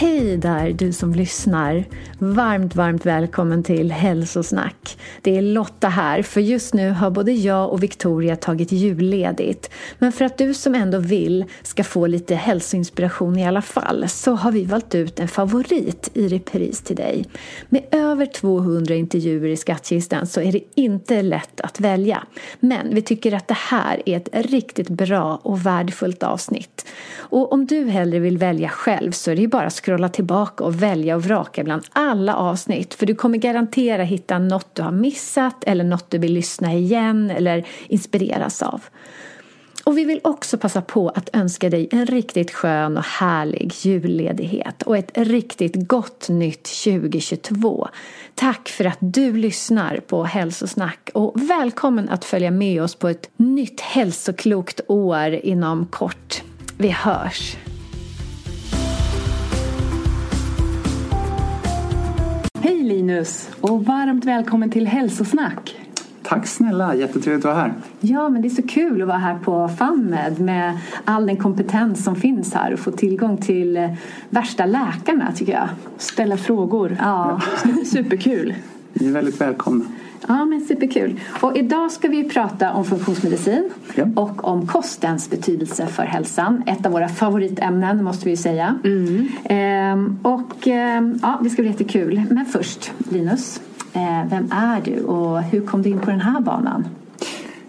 Hej där du som lyssnar! Varmt, varmt välkommen till Hälsosnack. Det är Lotta här, för just nu har både jag och Victoria tagit julledigt. Men för att du som ändå vill ska få lite hälsoinspiration i alla fall så har vi valt ut en favorit i repris till dig. Med över 200 intervjuer i skattkistan så är det inte lätt att välja. Men vi tycker att det här är ett riktigt bra och värdefullt avsnitt. Och om du hellre vill välja själv så är det ju bara att scrolla tillbaka och välja och vraka bland alla avsnitt. För du kommer garantera hitta något du har missat eller något du vill lyssna igen eller inspireras av. Och vi vill också passa på att önska dig en riktigt skön och härlig julledighet och ett riktigt gott nytt 2022. Tack för att du lyssnar på Hälsosnack och välkommen att följa med oss på ett nytt hälsoklokt år inom kort. Vi hörs! Linus och varmt välkommen till Hälsosnack. Tack snälla, jättetrevligt att vara här. Ja, men det är så kul att vara här på FAMMED med all den kompetens som finns här och få tillgång till eh, värsta läkarna tycker jag. Ställa frågor. Ja, Superkul. Ni är väldigt välkomna. Ja men superkul. Och idag ska vi prata om funktionsmedicin Ja. och om kostens betydelse för hälsan. Ett av våra favoritämnen måste vi ju säga. Ehm, och ehm, ja, det ska bli jättekul. Men först, Linus. Eh, vem är du och hur kom du in på den här banan?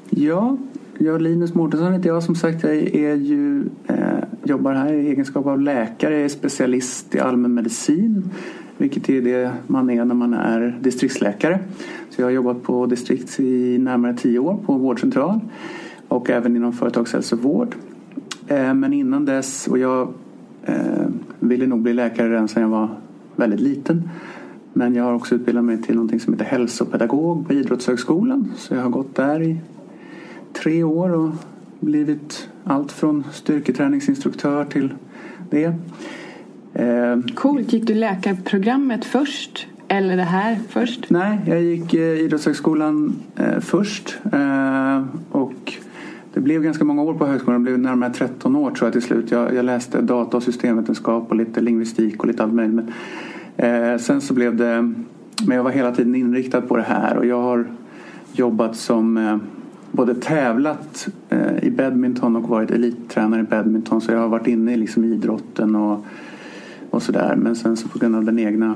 Ja, jag Linus Mårtensson heter jag. Som sagt, jag är ju, eh, jobbar här i egenskap av läkare. Jag är specialist i allmänmedicin. Vilket är det man är när man är distriktsläkare. Så jag har jobbat på distrikt i närmare tio år på vårdcentral. Och även inom företagshälsovård. Eh, men innan dess, och jag eh, ville nog bli läkare redan sedan jag var väldigt liten. Men jag har också utbildat mig till någonting som heter hälsopedagog på Idrottshögskolan. Så jag har gått där i tre år och blivit allt från styrketräningsinstruktör till det. Eh, Coolt. Gick du läkarprogrammet först? Eller det här först? nej, jag gick eh, Idrottshögskolan eh, först. Eh, och det blev ganska många år på högskolan. Det blev närmare 13 år tror jag till slut. Jag, jag läste data och systemvetenskap och lite lingvistik och lite allt möjligt. Men, eh, sen så blev det... Men jag var hela tiden inriktad på det här och jag har jobbat som eh, både tävlat eh, i badminton och varit elittränare i badminton. Så jag har varit inne i liksom idrotten och, och sådär. Men sen så på grund av den egna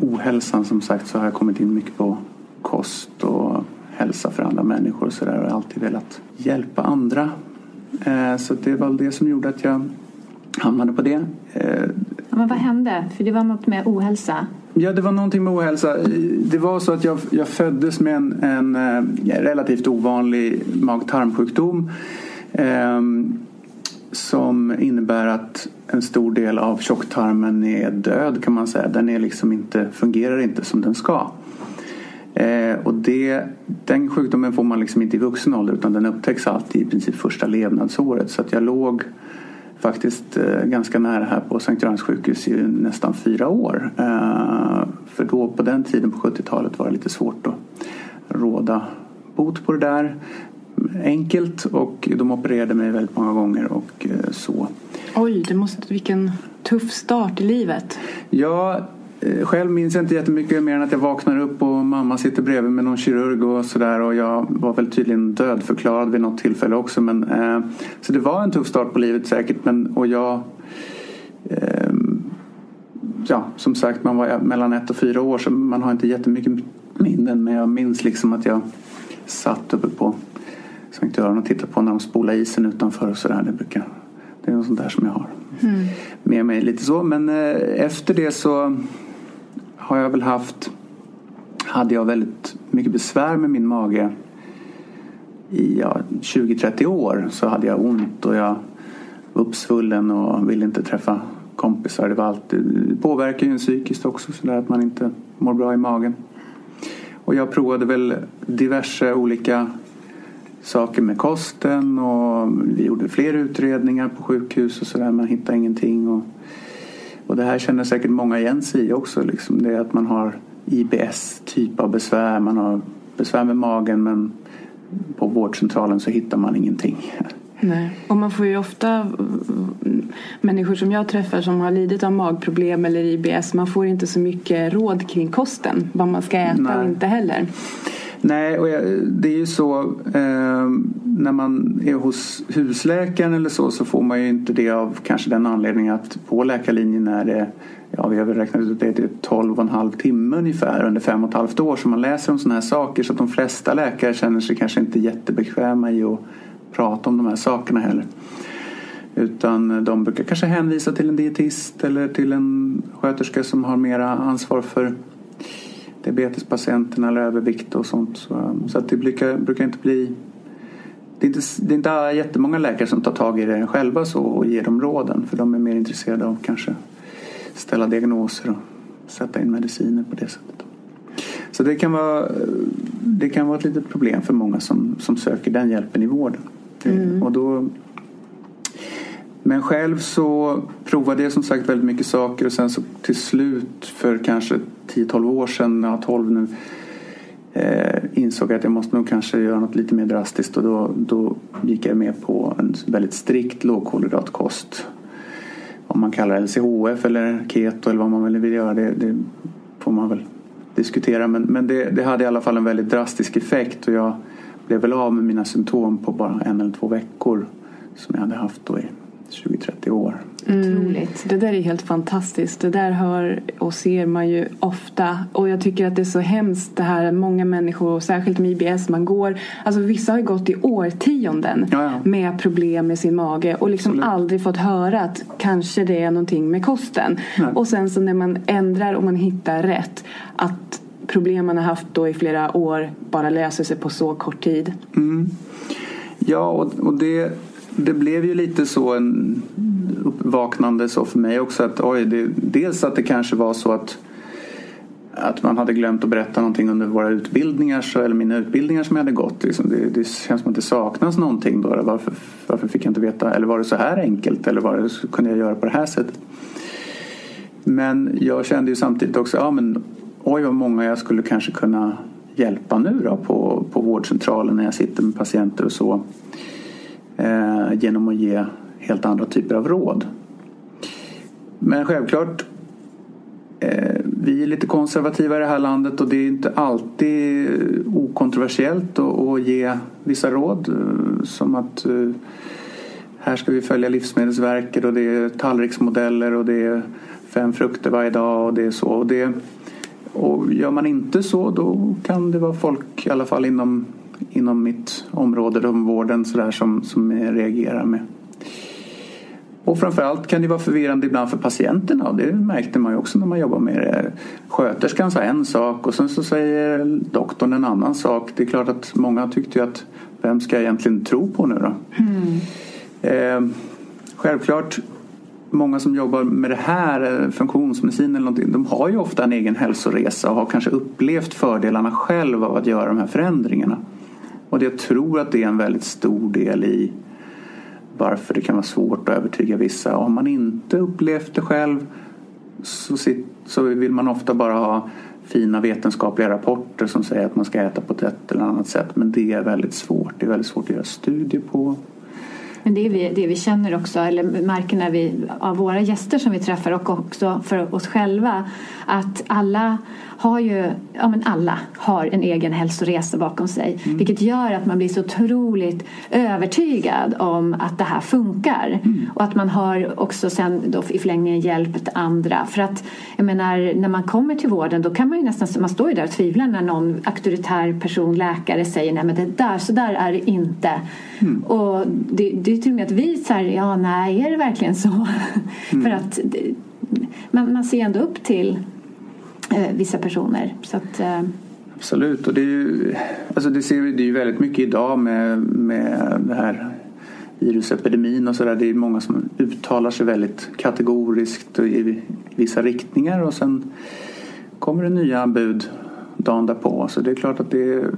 ohälsan som sagt så har jag kommit in mycket på kost och hälsa för andra människor och sådär. Och jag har alltid velat hjälpa andra. Eh, så det var det som gjorde att jag hamnade på det. Eh, Ja, men vad hände? För det var något med ohälsa. Ja, det var någonting med ohälsa. Det var så att jag, jag föddes med en, en eh, relativt ovanlig mag-tarmsjukdom. Eh, som innebär att en stor del av tjocktarmen är död kan man säga. Den är liksom inte, fungerar inte som den ska. Eh, och det, den sjukdomen får man liksom inte i vuxen ålder utan den upptäcks alltid i princip första levnadsåret. Så att jag låg faktiskt eh, ganska nära här på Sankt Görans sjukhus i nästan fyra år. Eh, för då på den tiden på 70-talet var det lite svårt att råda bot på det där enkelt och de opererade mig väldigt många gånger och eh, så. Oj, det måste, vilken tuff start i livet. Ja, Eh, själv minns jag inte jättemycket mer än att jag vaknar upp och mamma sitter bredvid med någon kirurg och sådär och jag var väl tydligen dödförklarad vid något tillfälle också. Men, eh, så det var en tuff start på livet säkert men, och jag eh, ja, som sagt man var mellan ett och fyra år så man har inte jättemycket minnen men jag minns liksom att jag satt uppe på Sankt Göran och tittade på när de spolade isen utanför och sådär. Det, brukar, det är något sånt där som jag har mm. med mig lite så. Men eh, efter det så har jag väl haft hade jag väldigt mycket besvär med min mage i ja, 20-30 år så hade jag ont och jag var uppsvullen och ville inte träffa kompisar. Det, var alltid, det påverkar ju en psykiskt också så där att man inte mår bra i magen. Och jag provade väl diverse olika saker med kosten och vi gjorde fler utredningar på sjukhus och sådär. Man hittade ingenting. Och, och det här känner säkert många igen sig i också. Liksom. Det är att man har IBS typ av besvär. Man har besvär med magen men på vårdcentralen så hittar man ingenting. Nej. Och man får ju ofta människor som jag träffar som har lidit av magproblem eller IBS. Man får inte så mycket råd kring kosten. Vad man ska äta Nej. och inte heller. Nej, och det är ju så eh, när man är hos husläkaren eller så så får man ju inte det av kanske den anledningen att på läkarlinjen är det ja, vi har väl räknat ut att det är typ 12 och en halv timme ungefär under fem och ett halvt år som man läser om sådana här saker så att de flesta läkare känner sig kanske inte jättebekväma i att prata om de här sakerna heller. Utan de brukar kanske hänvisa till en dietist eller till en sköterska som har mera ansvar för diabetespatienterna eller övervikt och sånt. Så, så att det brukar, brukar inte bli det är, inte, det är inte jättemånga läkare som tar tag i det själva så och ger dem råden för de är mer intresserade av kanske ställa diagnoser och sätta in mediciner på det sättet. Så det kan vara, det kan vara ett litet problem för många som, som söker den hjälpen i vården. Mm. Och då, men själv så provade jag som sagt väldigt mycket saker och sen så till slut för kanske 10-12 år sedan, ja 12 nu, eh, insåg jag att jag måste nog kanske göra något lite mer drastiskt och då, då gick jag med på en väldigt strikt lågkolhydratkost. Om man kallar det LCHF eller keto eller vad man vill göra det, det får man väl diskutera men, men det, det, hade i alla fall en väldigt drastisk effekt och jag blev väl av med mina symptom på bara en eller två veckor som jag hade haft då i 20-30 år. Mm. Det där är helt fantastiskt. Det där hör och ser man ju ofta. Och jag tycker att det är så hemskt det här många människor, särskilt med IBS, man går... Alltså vissa har ju gått i årtionden ja, ja. med problem med sin mage och liksom Absolut. aldrig fått höra att kanske det är någonting med kosten. Nej. Och sen så när man ändrar och man hittar rätt att problem man har haft då i flera år bara löser sig på så kort tid. Mm. Ja, och, och det det blev ju lite så en uppvaknande så för mig också att oj, det, dels att det kanske var så att att man hade glömt att berätta någonting under våra utbildningar så, eller mina utbildningar som jag hade gått. Liksom, det, det känns som att det saknas någonting då. Varför, varför fick jag inte veta? Eller var det så här enkelt? Eller var det, kunde jag göra på det här sättet? Men jag kände ju samtidigt också, ja men oj vad många jag skulle kanske kunna hjälpa nu då på, på vårdcentralen när jag sitter med patienter och så eh, genom att ge helt andra typer av råd. Men självklart, eh, vi är lite konservativa i det här landet och det är inte alltid okontroversiellt att, att ge vissa råd. Eh, som att eh, här ska vi följa Livsmedelsverket och det är tallriksmodeller och det är fem frukter varje dag och det är så. Och, det, och gör man inte så då kan det vara folk, i alla fall inom inom mitt område, om vården, sådär, som, som reagerar med. Och framförallt kan det vara förvirrande ibland för patienterna och det märkte man ju också när man jobbar med det. Sköterskan sa en sak och sen så säger doktorn en annan sak. Det är klart att många tyckte ju att vem ska jag egentligen tro på nu då? Mm. Eh, självklart många som jobbar med det här, eh, funktionsmedicin eller någonting, de har ju ofta en egen hälsoresa och har kanske upplevt fördelarna själv av att göra de här förändringarna. Och jag tror att det är en väldigt stor del i varför det kan vara svårt att övertyga vissa. Om har man inte upplevt det själv så, så vill man ofta bara ha fina vetenskapliga rapporter som säger att man ska äta på ett eller annat sätt. Men det är väldigt svårt. Det är väldigt svårt att göra studier på. Men det är vi, det vi känner också, eller märker när vi, av våra gäster som vi träffar och också för oss själva, att alla har ju, ja men alla har en egen hälsoresa bakom sig. Mm. Vilket gör att man blir så otroligt övertygad om att det här funkar. Mm. Och att man har också sen då i förlängningen hjälpt andra. För att jag menar, när man kommer till vården då kan man ju nästan, man står ju där och tvivlar när någon auktoritär person, läkare säger nej men det där, så där är det inte. Mm. Och det, det är till och med att vi säger ja nej, är det verkligen så? Mm. För att man, man ser ändå upp till eh, vissa personer. Så att, eh... Absolut, och det är ju, alltså det ser vi, det är ju väldigt mycket idag med, med det här virusepidemin och sådär. Det är många som uttalar sig väldigt kategoriskt i vissa riktningar och sen kommer det nya bud dagen därpå. Så det är klart att det är,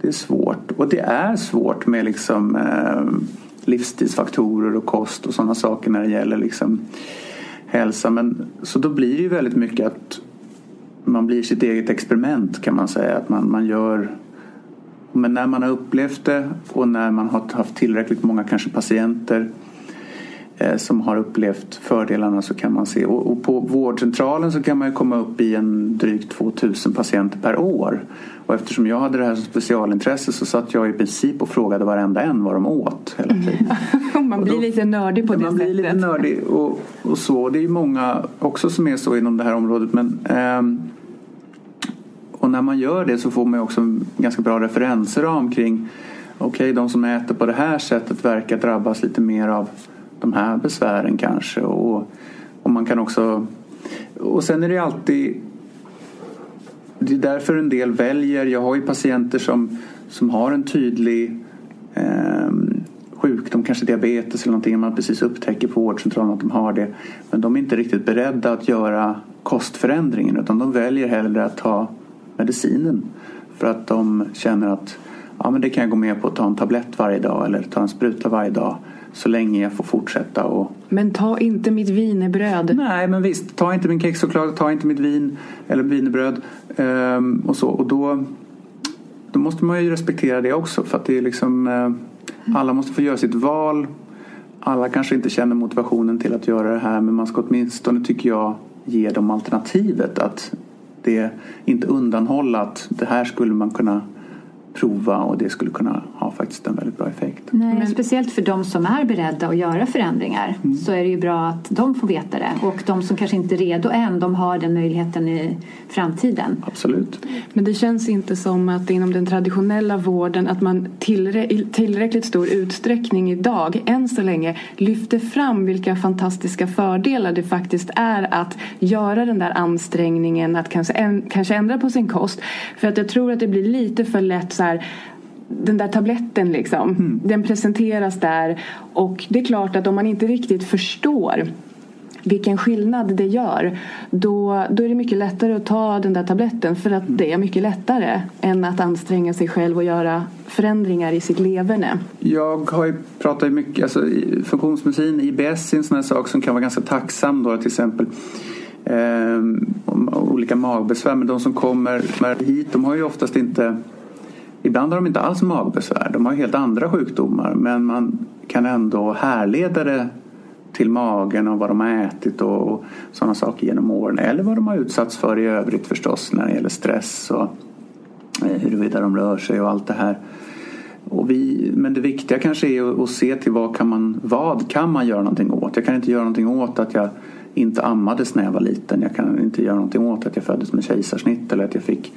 det är svårt. Och det är svårt med liksom, eh, livsstilsfaktorer och kost och sådana saker när det gäller liksom, hälsa. Men, så då blir det ju väldigt mycket att man blir sitt eget experiment kan man säga. Att man, man gör men när man har upplevt det och när man har haft tillräckligt många kanske patienter som har upplevt fördelarna så kan man se. Och, på vårdcentralen så kan man ju komma upp i en drygt 2000 patienter per år. Och eftersom jag hade det här som specialintresse så satt jag i princip och frågade varenda en vad de åt hela tiden. man blir då, lite nördig på det man sättet. Man blir lite nördig och, och så. Det är ju många också som är så inom det här området men eh, och när man gör det så får man också en ganska bra referensram kring okej, okay, de som äter på det här sättet verkar drabbas lite mer av de här besvären kanske. Och, och man kan också... Och sen är det alltid... Det är därför en del väljer. Jag har ju patienter som, som har en tydlig eh, sjukdom, kanske diabetes eller någonting. Man precis upptäcker på vårdcentralen att de har det. Men de är inte riktigt beredda att göra kostförändringen utan de väljer hellre att ta medicinen. För att de känner att ja, men det kan jag gå med på att ta en tablett varje dag eller ta en spruta varje dag så länge jag får fortsätta. Och... Men ta inte mitt vinerbröd. Nej, men visst. Ta inte min kexchoklad, ta inte mitt vin eller vinerbröd. Ehm, och så. Och då, då måste man ju respektera det också. För att det är liksom, eh, alla måste få göra sitt val. Alla kanske inte känner motivationen till att göra det här men man ska åtminstone, tycker jag, ge dem alternativet att det inte undanhålla att det här skulle man kunna prova och det skulle kunna ha faktiskt en väldigt bra effekt. Nej, Men, speciellt för de som är beredda att göra förändringar mm. så är det ju bra att de får veta det och de som kanske inte är redo än de har den möjligheten i framtiden. Absolut. Men det känns inte som att inom den traditionella vården att man tillrä i tillräckligt stor utsträckning idag än så länge lyfter fram vilka fantastiska fördelar det faktiskt är att göra den där ansträngningen att kanske, kanske ändra på sin kost. För att jag tror att det blir lite för lätt så här, den där tabletten liksom, mm. den presenteras där och det är klart att om man inte riktigt förstår vilken skillnad det gör då, då är det mycket lättare att ta den där tabletten för att mm. det är mycket lättare än att anstränga sig själv och göra förändringar i sitt leverne. Jag har ju pratat mycket, alltså funktionsmedicin, IBS är en sån här sak som kan vara ganska tacksam då till exempel eh, olika magbesvär men de som kommer hit de har ju oftast inte Ibland har de inte alls magbesvär, de har helt andra sjukdomar men man kan ändå härleda det till magen och vad de har ätit och sådana saker genom åren. Eller vad de har utsatts för i övrigt förstås när det gäller stress och eh, huruvida de rör sig och allt det här. Och vi, men det viktiga kanske är att se till vad kan man, vad kan man göra någonting åt. Jag kan inte göra någonting åt att jag inte ammades när jag var liten. Jag kan inte göra någonting åt att jag föddes med kejsarsnitt eller att jag fick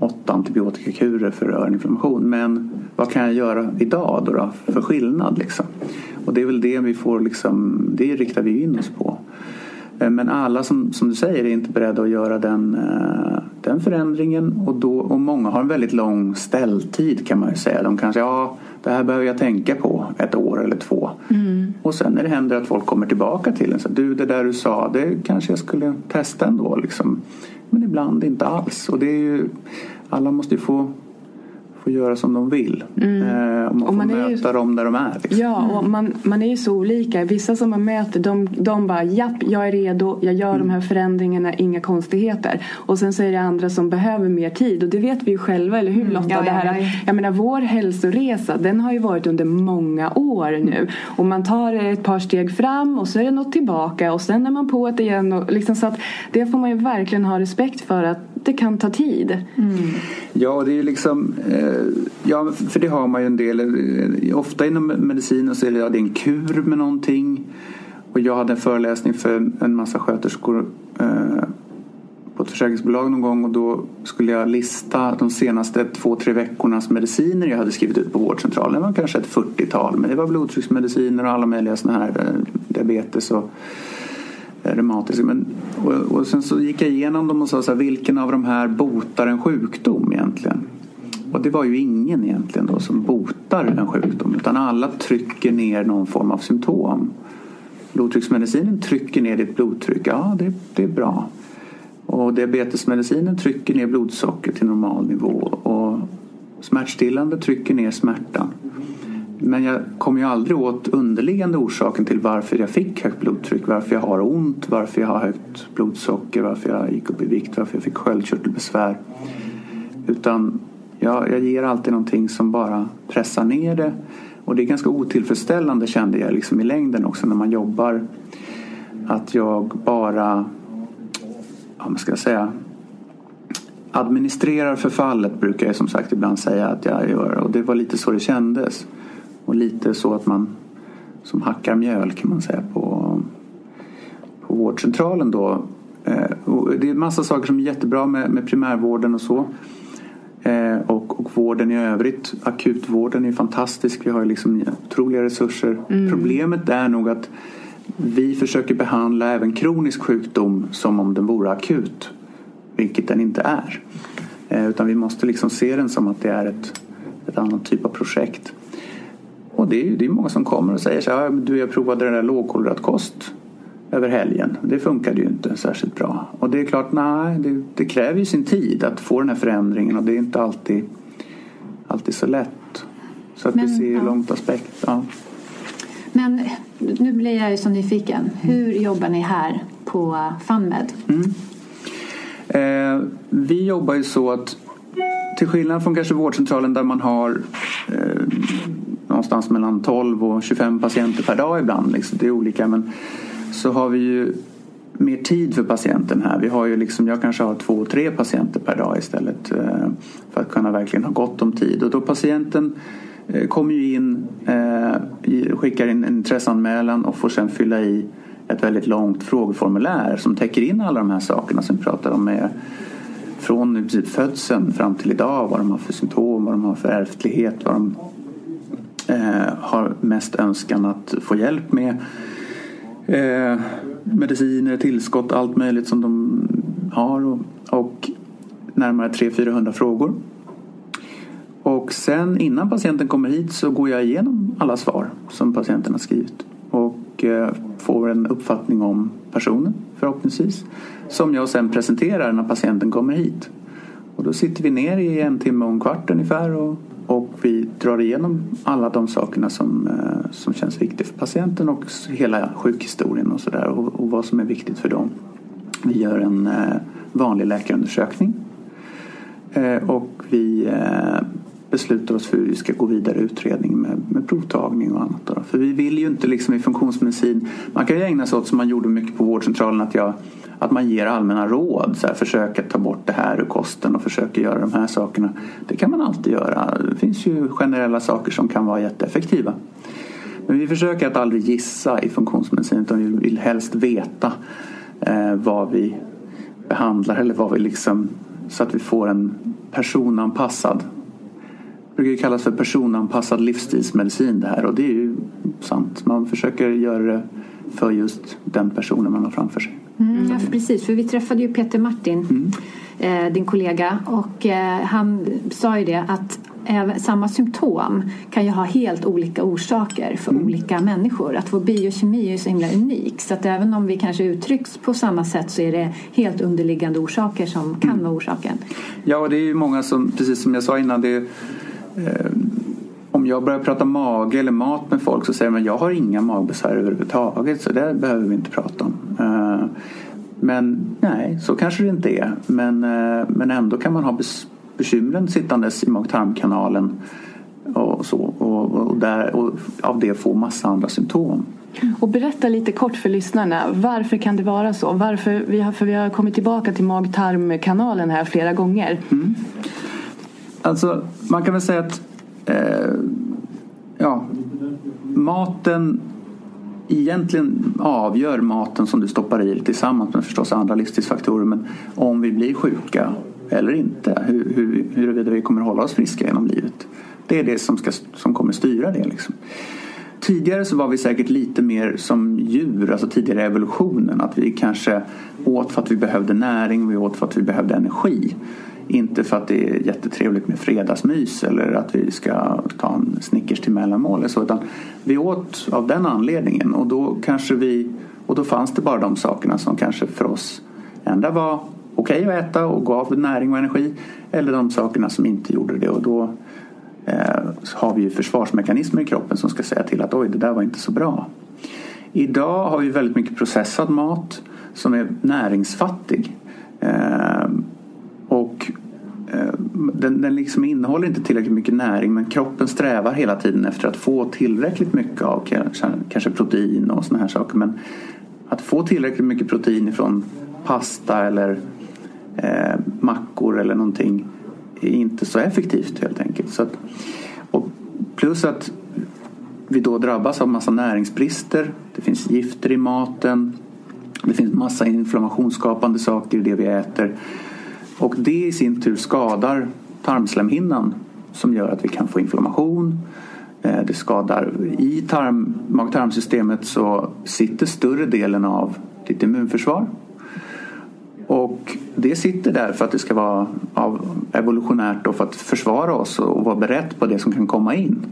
åtta antibiotikakurer för öroninflammation. Men vad kan jag göra idag då, då för skillnad? Liksom? Och det är väl det vi får liksom, det riktar vi in oss på. Eh, men alla som, som du säger är inte beredda att göra den, eh, den förändringen och, då, och många har en väldigt lång ställtid kan man ju säga. De kanske, ja det här behöver jag tänka på ett år eller två. Mm. Och sen när det händer att folk kommer tillbaka till en så du det där du sa det kanske jag skulle testa ändå. Liksom. Men ibland inte alls. Och det är ju, alla måste ju få, får göra som de vill. Mm. Eh, och man och man får möta ju... dem där de är. Liksom. Ja, och mm. man, man är ju så olika. Vissa som man möter de, de bara japp, jag är redo, jag gör mm. de här förändringarna, inga konstigheter. Och sen så är det andra som behöver mer tid och det vet vi ju själva, eller hur mm. Lotta? Ja, det här, ja, ja. Jag menar vår hälsoresa den har ju varit under många år nu och man tar ett par steg fram och så är det något tillbaka och sen är man på det igen. Och liksom, så att det får man ju verkligen ha respekt för att det kan ta tid. Mm. Ja, det är liksom eh, Ja, för det har man ju en del. Eh, ofta inom medicinen så är det, ja, det är en kur med någonting. Och jag hade en föreläsning för en massa sköterskor eh, på ett försäkringsbolag någon gång och då skulle jag lista de senaste två, tre veckornas mediciner jag hade skrivit ut på vårdcentralen. Det var kanske ett 40-tal men det var blodtrycksmediciner och alla möjliga sådana här eh, diabetes och reumatiska. Men, och, och, sen så gick jag igenom dem och sa så här, vilken av de här botar en sjukdom egentligen? Och det var ju ingen egentligen då som botar en sjukdom utan alla trycker ner någon form av symptom. Blodtrycksmedicinen trycker ner ditt blodtryck, ja det, det är bra. Och diabetesmedicinen trycker ner blodsocker till normal nivå och smärtstillande trycker ner smärtan. Men jag kom ju aldrig åt underliggande orsaken till varför jag fick högt blodtryck, varför jag har ont, varför jag har högt blodsocker, varför jag gick upp i vikt, varför jag fick sköldkörtelbesvär. Utan jag, jag ger alltid någonting som bara pressar ner det. Och det är ganska otillfredsställande kände jag liksom i längden också när man jobbar. Att jag bara, vad ska jag säga, administrerar förfallet brukar jag som sagt ibland säga att jag gör. Och det var lite så det kändes. Och lite så att man som hackar mjöl kan man säga på, på vårdcentralen då. Eh, det är en massa saker som är jättebra med, med primärvården och så. Eh, och, och vården i övrigt, akutvården är fantastisk. Vi har liksom otroliga resurser. Mm. Problemet är nog att vi försöker behandla även kronisk sjukdom som om den vore akut. Vilket den inte är. Eh, utan vi måste liksom se den som att det är ett, ett annat typ av projekt. Och det är, det är många som kommer och säger så här, du jag provade den där lågkolhydratkost över helgen. Det funkade ju inte särskilt bra. Och det är klart, nej, det, det, kräver ju sin tid att få den här förändringen och det är inte alltid, alltid så lätt. Så att Men, vi ser ja. långt aspekt. Ja. Men nu blir jag ju så nyfiken. Hur jobbar ni här på FunMed? Mm. Eh, vi jobbar ju så att till skillnad från kanske vårdcentralen där man har eh, någonstans mellan 12 och 25 patienter per dag ibland. Liksom. Det är olika men så har vi ju mer tid för patienten här. Vi har ju liksom, jag kanske har två, tre patienter per dag istället eh, för att kunna verkligen ha gott om tid. Och då patienten eh, kommer ju in, eh, skickar in en intresseanmälan och får sen fylla i ett väldigt långt frågeformulär som täcker in alla de här sakerna som vi pratar om med från i födseln fram till idag, vad de har för symptom, vad de har för ärftlighet, vad de Eh, har mest önskan att få hjälp med eh, mediciner, tillskott, allt möjligt som de har och, och närmare 300-400 frågor. Och sen innan patienten kommer hit så går jag igenom alla svar som patienten har skrivit och eh, får en uppfattning om personen förhoppningsvis som jag sen presenterar när patienten kommer hit. Och då sitter vi ner i en timme och en kvart ungefär och och vi drar igenom alla de sakerna som, eh, som känns viktigt för patienten och hela sjukhistorien och sådär och, och vad som är viktigt för dem. Vi gör en eh, vanlig läkarundersökning eh, och vi beslutar oss för hur vi ska gå vidare i utredning med, med provtagning och annat. Då. För vi vill ju inte liksom i funktionsmedicin, man kan ju ägna sig åt som man gjorde mycket på vårdcentralen att jag att man ger allmänna råd. Så här, försöka ta bort det här ur kosten och försöka göra de här sakerna. Det kan man alltid göra. Det finns ju generella saker som kan vara jätteeffektiva. Men vi försöker att aldrig gissa i funktionsmedicin utan vi vill helst veta eh, vad vi behandlar eller vad vi liksom så att vi får en personanpassad brukar kallas för personanpassad livsstilsmedicin det här och det är ju sant. Man försöker göra det för just den personen man har framför sig. Mm, ja, precis, för vi träffade ju Peter Martin, mm. eh, din kollega, och eh, han sa ju det att även, samma symptom kan ju ha helt olika orsaker för mm. olika människor. Att vår biokemi är ju så himla unik så att även om vi kanske uttrycks på samma sätt så är det helt underliggande orsaker som kan mm. vara orsaken. Ja, och det är ju många som, precis som jag sa innan, det eh, om jag börjar prata mage eller mat med folk så säger man jag har inga magbesvär överhuvudtaget så det behöver vi inte prata om. Eh, men nej, så kanske det inte är. Men, eh, men ändå kan man ha bekymren sittandes i mag-tarmkanalen och, så, och, och, där, och av det få massa andra symptom. Och berätta lite kort för lyssnarna. Varför kan det vara så? Varför, vi har, för vi har kommit tillbaka till mag-tarmkanalen här flera gånger. Mm. Alltså, man kan väl säga att eh, ja, maten egentligen avgör maten som du stoppar i dig tillsammans med förstås andra livsstilsfaktorer. Men om vi blir sjuka eller inte, hur, hur, huruvida vi kommer hålla oss friska genom livet. Det är det som, ska, som kommer styra det. Liksom. Tidigare så var vi säkert lite mer som djur, alltså tidigare evolutionen. Att vi kanske åt för att vi behövde näring, vi åt för att vi behövde energi. Inte för att det är jättetrevligt med fredagsmys eller att vi ska ta en Snickers till mellanmål eller så. Utan vi åt av den anledningen och då kanske vi och då fanns det bara de sakerna som kanske för oss ändå var okej okay att äta och gav näring och energi. Eller de sakerna som inte gjorde det och då eh, har vi ju försvarsmekanismer i kroppen som ska säga till att oj, det där var inte så bra. Idag har vi väldigt mycket processad mat som är näringsfattig. Eh, och eh, den, den liksom innehåller inte tillräckligt mycket näring men kroppen strävar hela tiden efter att få tillräckligt mycket av kanske protein och såna här saker. Men att få tillräckligt mycket protein från pasta eller eh, mackor eller någonting är inte så effektivt helt enkelt. Så att, och plus att vi då drabbas av massa näringsbrister. Det finns gifter i maten. Det finns massa inflammationsskapande saker i det vi äter. Och det i sin tur skadar tarmslemhinnan som gör att vi kan få inflammation. Eh, det skadar i tarm, mag-tarmsystemet så sitter större delen av ditt immunförsvar. Och det sitter där för att det ska vara av evolutionärt och för att försvara oss och vara berett på det som kan komma in.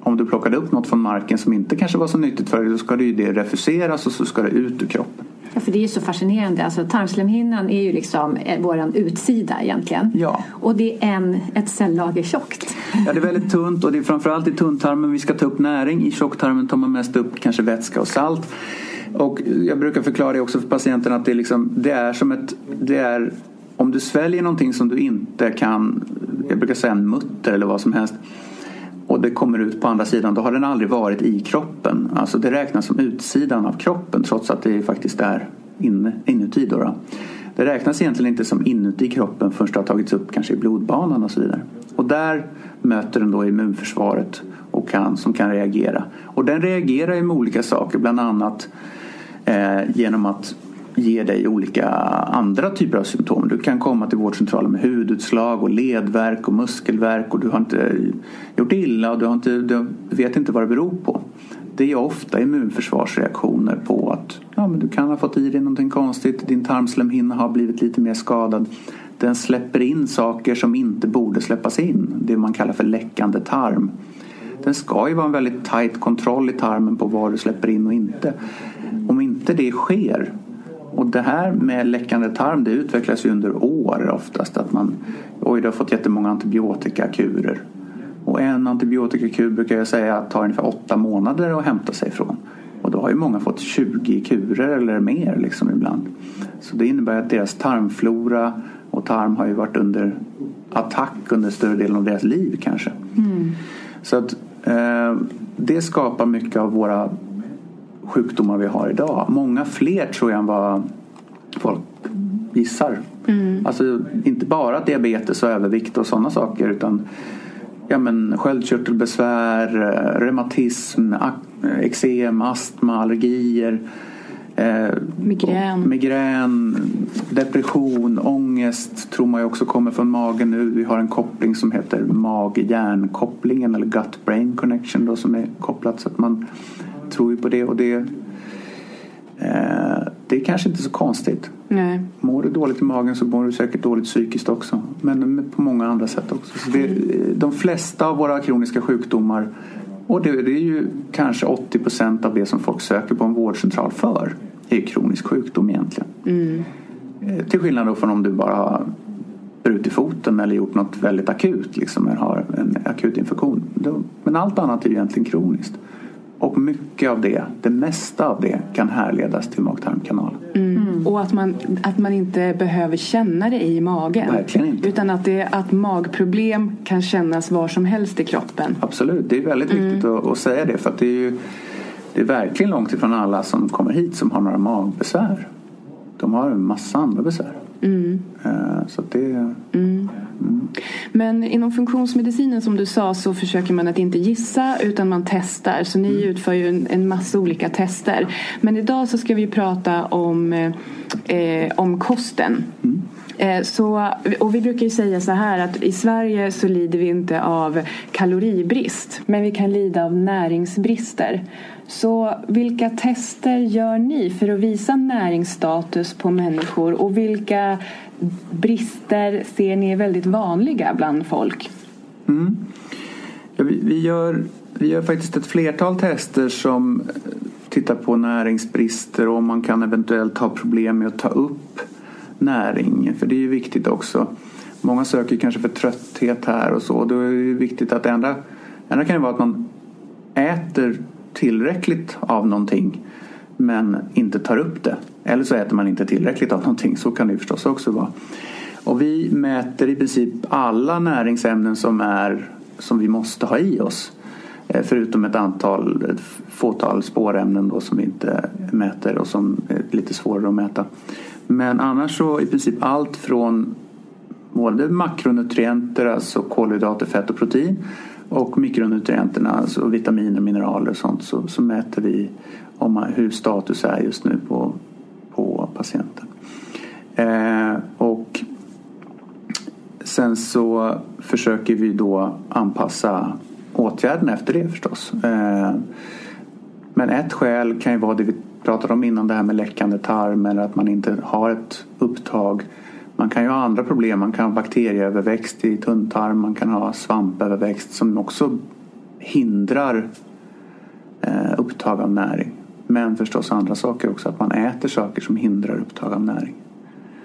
Om du plockade upp något från marken som inte kanske var så nyttigt för dig då ska det ju det refuseras och så ska det ut ur kroppen. Ja, för det är ju så fascinerande. Alltså, tarmslemhinnan är ju liksom eh, vår utsida egentligen. Ja. Och det är en, ett cellager tjockt. Ja, det är väldigt tunt och det är framförallt i tunntarmen vi ska ta upp näring. I tjocktarmen tar man mest upp kanske vätska och salt. Och jag brukar förklara det också för patienten att det, liksom, det är som ett... Det är, om du sväljer någonting som du inte kan, jag brukar säga en mutter eller vad som helst och det kommer ut på andra sidan, då har den aldrig varit i kroppen. Alltså det räknas som utsidan av kroppen trots att det faktiskt är inne, inuti. Då, då. Det räknas egentligen inte som inuti kroppen förrän det har tagits upp kanske i blodbanan och så vidare. Och där möter den då immunförsvaret och kan, som kan reagera. Och den reagerar ju med olika saker, bland annat eh, genom att ger dig olika andra typer av symptom. Du kan komma till vårdcentralen med hudutslag och ledvärk och muskelvärk och du har inte gjort illa och du, har inte, du vet inte vad det beror på. Det är ofta immunförsvarsreaktioner på att ja, men du kan ha fått i dig någonting konstigt, din tarmslemhinna har blivit lite mer skadad. Den släpper in saker som inte borde släppas in, det man kallar för läckande tarm. Den ska ju vara en väldigt tight kontroll i tarmen på vad du släpper in och inte. Om inte det sker det här med läckande tarm det utvecklas ju under år oftast. Att man, oj, du har fått jättemånga antibiotikakurer. Och en antibiotikakur brukar jag säga tar ungefär åtta månader att hämta sig ifrån. Och då har ju många fått 20 kurer eller mer liksom ibland. Så det innebär att deras tarmflora och tarm har ju varit under attack under större delen av deras liv kanske. Mm. Så att eh, det skapar mycket av våra sjukdomar vi har idag. Många fler tror jag än vad folk gissar. Mm. Alltså inte bara diabetes och övervikt och sådana saker utan ja, men sköldkörtelbesvär, reumatism, eksem, astma, allergier. Eh, migrän. migrän, depression, ångest tror man ju också kommer från magen nu. Vi har en koppling som heter mag-hjärnkopplingen eller gut-brain connection då, som är kopplat så att man tror ju på det och det, eh, det är kanske inte så konstigt. Nej. Mår du dåligt i magen så mår du säkert dåligt psykiskt också. Men på många andra sätt också. Så det, de flesta av våra kroniska sjukdomar och det, det är ju kanske 80 procent av det som folk söker på en vårdcentral för är kronisk sjukdom egentligen. Mm. Eh, till skillnad då från om du bara har brutit foten eller gjort något väldigt akut, liksom, eller har en akut infektion. Men allt annat är ju egentligen kroniskt. Och mycket av det, det mesta av det kan härledas till mag-tarmkanalen. Mm. Och att man, att man inte behöver känna det i magen. Verkligen inte. Utan att, det, att magproblem kan kännas var som helst i kroppen. Absolut, det är väldigt mm. viktigt att, att, säga det. För att det är ju det är verkligen långt ifrån alla som kommer hit som har några magbesvär. De har en massa andra besvär. Mm. Eh, så det... Mm. Mm. Men inom funktionsmedicinen som du sa så försöker man att inte gissa utan man testar. Så ni mm. utför ju en, en, massa olika tester. Men idag så ska vi prata om, eh, om kosten. Eh, så, och vi brukar ju säga så här att i Sverige så lider vi inte av kaloribrist men vi kan lida av näringsbrister. Så vilka tester gör ni för att visa näringsstatus på människor och vilka brister ser ni är väldigt vanliga bland folk? Mm. Ja, vi, vi, gör, vi gör faktiskt ett flertal tester som tittar på näringsbrister och om man kan eventuellt ha problem med att ta upp näring. För det är ju viktigt också. Många söker kanske för trötthet här och så. Då är det viktigt att ändra. Ändra kan ju vara att man äter tillräckligt av någonting men inte tar upp det. Eller så äter man inte tillräckligt av någonting. Så kan det förstås också vara. Och vi mäter i princip alla näringsämnen som, är, som vi måste ha i oss. Eh, förutom ett antal, ett fåtal spårämnen då som vi inte mäter och som är lite svårare att mäta. Men annars så i princip allt från både makronutrienter, alltså kolhydrater, fett och protein och mikronutrienterna, alltså vitaminer, mineraler och sånt så, så mäter vi om hur status är just nu på, på patienten. Eh, och sen så försöker vi då anpassa åtgärderna efter det förstås. Eh, men ett skäl kan ju vara det vi pratade om innan det här med läckande tarm eller att man inte har ett upptag. Man kan ju ha andra problem. Man kan ha bakterieöverväxt i tunntarm. Man kan ha svampöverväxt som också hindrar eh, upptag av näring. Men förstås andra saker också. Att man äter saker som hindrar upptag av näring.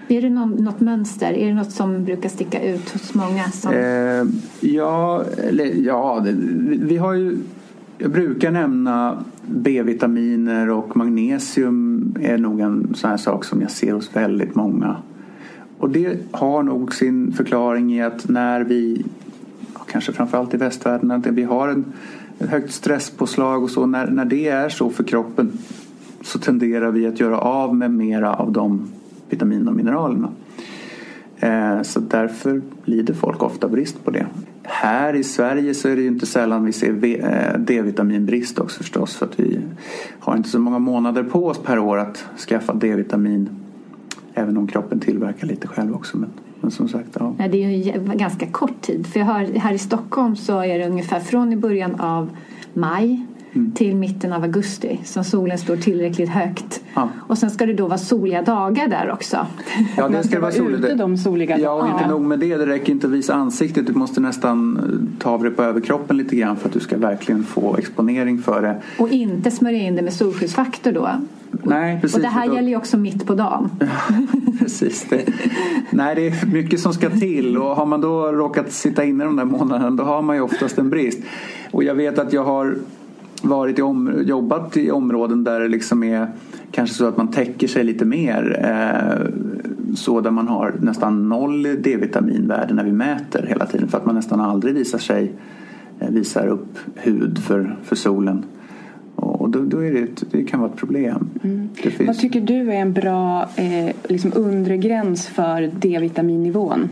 Är det något, något mönster? Är det något som brukar sticka ut hos många? Som... Eh, ja, eller, ja det, vi har ju jag brukar nämna B-vitaminer och magnesium är nog en sån här sak som jag ser hos väldigt många. Och det har nog sin förklaring i att när vi, kanske framförallt i västvärlden, att vi har en, ett högt stresspåslag och så. När, när det är så för kroppen så tenderar vi att göra av med mera av de vitaminerna och mineralerna. Eh, så därför lider folk ofta brist på det. Här i Sverige så är det ju inte sällan vi ser eh, D-vitaminbrist också förstås för att vi har inte så många månader på oss per år att skaffa D-vitamin även om kroppen tillverkar lite själv också. Men, men som sagt, ja. Nej, det är ju ganska kort tid för har, här i Stockholm så är det ungefär från i början av maj mm. till mitten av augusti som solen står tillräckligt högt. Ja. Och sen ska det då vara soliga dagar där också. Ja, det ska, ska vara soligt. ute de soliga Ja, och inte nog med det. Det räcker inte att visa ansiktet. Du måste nästan eh, ta av dig på överkroppen lite grann för att du ska verkligen få exponering för det. Och inte smörja in det med solskyddsfaktor då? Nej, precis. Och det här då... gäller ju också mitt på dagen. precis. Det. Nej, det är mycket som ska till och har man då råkat sitta inne de där månaderna då har man ju oftast en brist. Och jag vet att jag har varit i om, jobbat i områden där det liksom är kanske så att man täcker sig lite mer. Eh, så där man har nästan noll D-vitaminvärde när vi mäter hela tiden för att man nästan aldrig visar sig eh, visar upp hud för, för solen. Och då, då är det, ett, det kan vara ett problem. Mm. Finns... Vad tycker du är en bra eh, liksom undre gräns för D-vitaminnivån?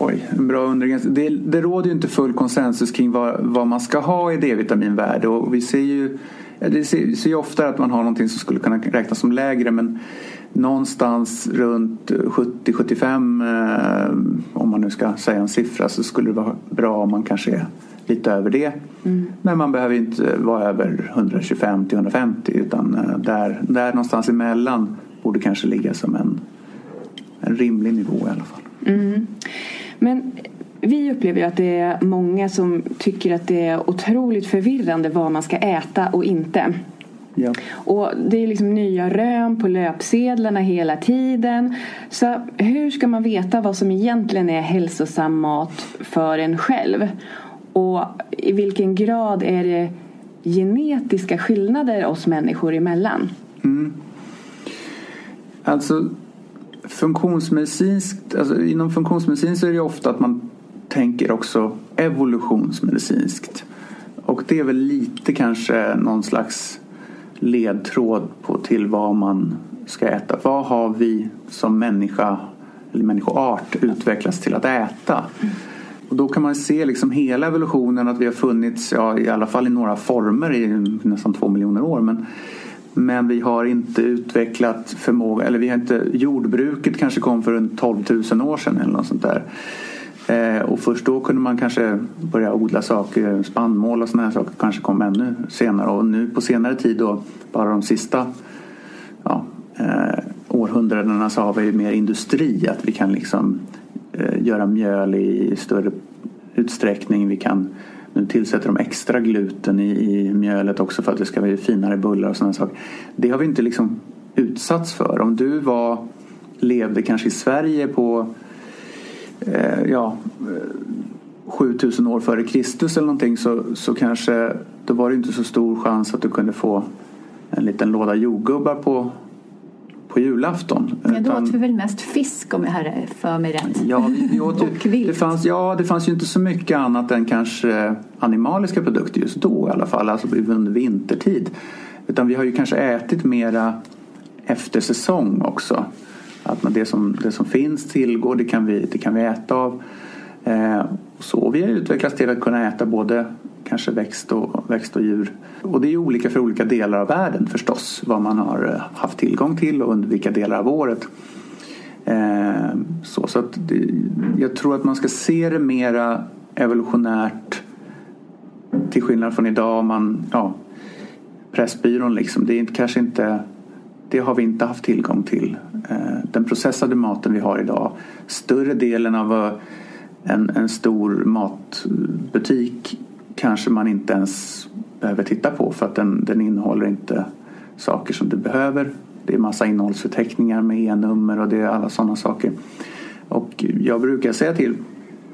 Oj, en bra undring. Det, det råder ju inte full konsensus kring vad, vad man ska ha i D-vitaminvärde och vi ser ju det ser, ser ju ofta att man har någonting som skulle kunna räknas som lägre men någonstans runt 70-75 eh, om man nu ska säga en siffra så skulle det vara bra om man kanske är lite över det. Mm. Men man behöver inte vara över 125 till 150 utan eh, där, där någonstans emellan borde kanske ligga som en, en rimlig nivå i alla fall. Mm. Men vi upplever ju att det är många som tycker att det är otroligt förvirrande vad man ska äta och inte. Ja. Och det är liksom nya rön på löpsedlarna hela tiden. Så hur ska man veta vad som egentligen är hälsosam mat för en själv? Och i vilken grad är det genetiska skillnader oss människor emellan? Mm. Alltså funktionsmedicinskt, alltså inom funktionsmedicin så är det ofta att man tänker också evolutionsmedicinskt. Och det är väl lite kanske någon slags ledtråd på till vad man ska äta. Vad har vi som människa eller människoart utvecklats till att äta? Och då kan man se liksom hela evolutionen att vi har funnits ja, i alla fall i några former i nästan två miljoner år. Men, men vi har inte utvecklat förmåga, eller vi har inte, jordbruket kanske kom för en 12 000 år sedan eller något sånt där. Eh, och först då kunde man kanske börja odla saker, spannmål och sådana här saker kanske kom ännu senare. Och nu på senare tid då, bara de sista ja, eh, århundradena så har vi mer industri. Att vi kan liksom eh, göra mjöl i större utsträckning. Vi kan nu tillsätter de extra gluten i, i mjölet också för att det ska bli finare bullar och sådana saker. Det har vi inte liksom utsatts för. Om du var, levde kanske i Sverige på eh, ja, eh, 7000 år före Kristus eller någonting så, så kanske då var det inte så stor chans att du kunde få en liten låda jordgubbar på, på julafton. Ja, då åt vi väl mest fisk om jag har för mig rätt. Ja, vi åt ju, det, fanns, ja, det fanns ju inte så mycket annat än kanske animaliska produkter just då i alla fall, alltså under vintertid. Utan vi har ju kanske ätit mera efter säsong också. Att det som, det som finns tillgår, det kan vi, det kan vi äta av. Eh, så vi har utvecklats till att kunna äta både kanske växt och, växt och djur. Och det är olika för olika delar av världen förstås. Vad man har eh, haft tillgång till och under vilka delar av året. Eh, så så att det, jag tror att man ska se det mera evolutionärt till skillnad från idag. Man, ja, Pressbyrån liksom, det är kanske inte det har vi inte haft tillgång till. Eh, den processade maten vi har idag, större delen av eh, en, en stor matbutik kanske man inte ens behöver titta på för att den, den innehåller inte saker som du behöver. Det är massa innehållsförteckningar med e-nummer och det är alla sådana saker. Och jag brukar säga till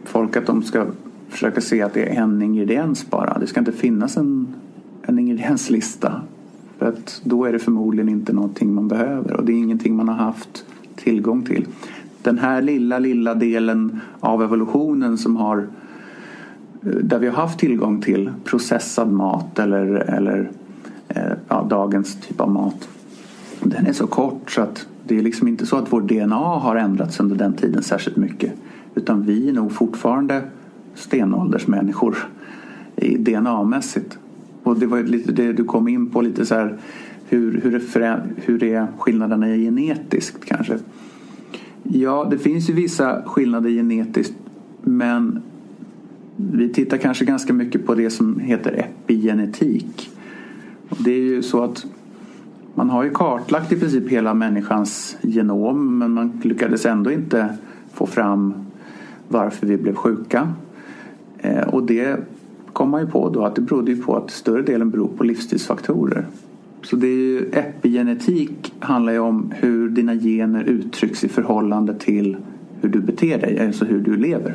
folk att de ska försöka se att det är en ingrediens bara. Det ska inte finnas en, en ingredienslista för att då är det förmodligen inte någonting man behöver och det är ingenting man har haft tillgång till. Den här lilla, lilla delen av evolutionen som har där vi har haft tillgång till processad mat eller, eller eh, ja, dagens typ av mat. Den är så kort så att det är liksom inte så att vår DNA har ändrats under den tiden särskilt mycket. Utan vi är nog fortfarande stenåldersmänniskor DNA-mässigt. Och det var lite det du kom in på lite så här hur, hur, det, hur är skillnaderna genetiskt kanske? Ja, det finns ju vissa skillnader genetiskt men vi tittar kanske ganska mycket på det som heter epigenetik. Och det är ju så att man har ju kartlagt i princip hela människans genom men man lyckades ändå inte få fram varför vi blev sjuka. Eh, och det kom man ju på då att det berodde ju på att större delen beror på livsstilsfaktorer. Så det är ju, epigenetik handlar ju om hur dina gener uttrycks i förhållande till hur du beter dig, alltså hur du lever.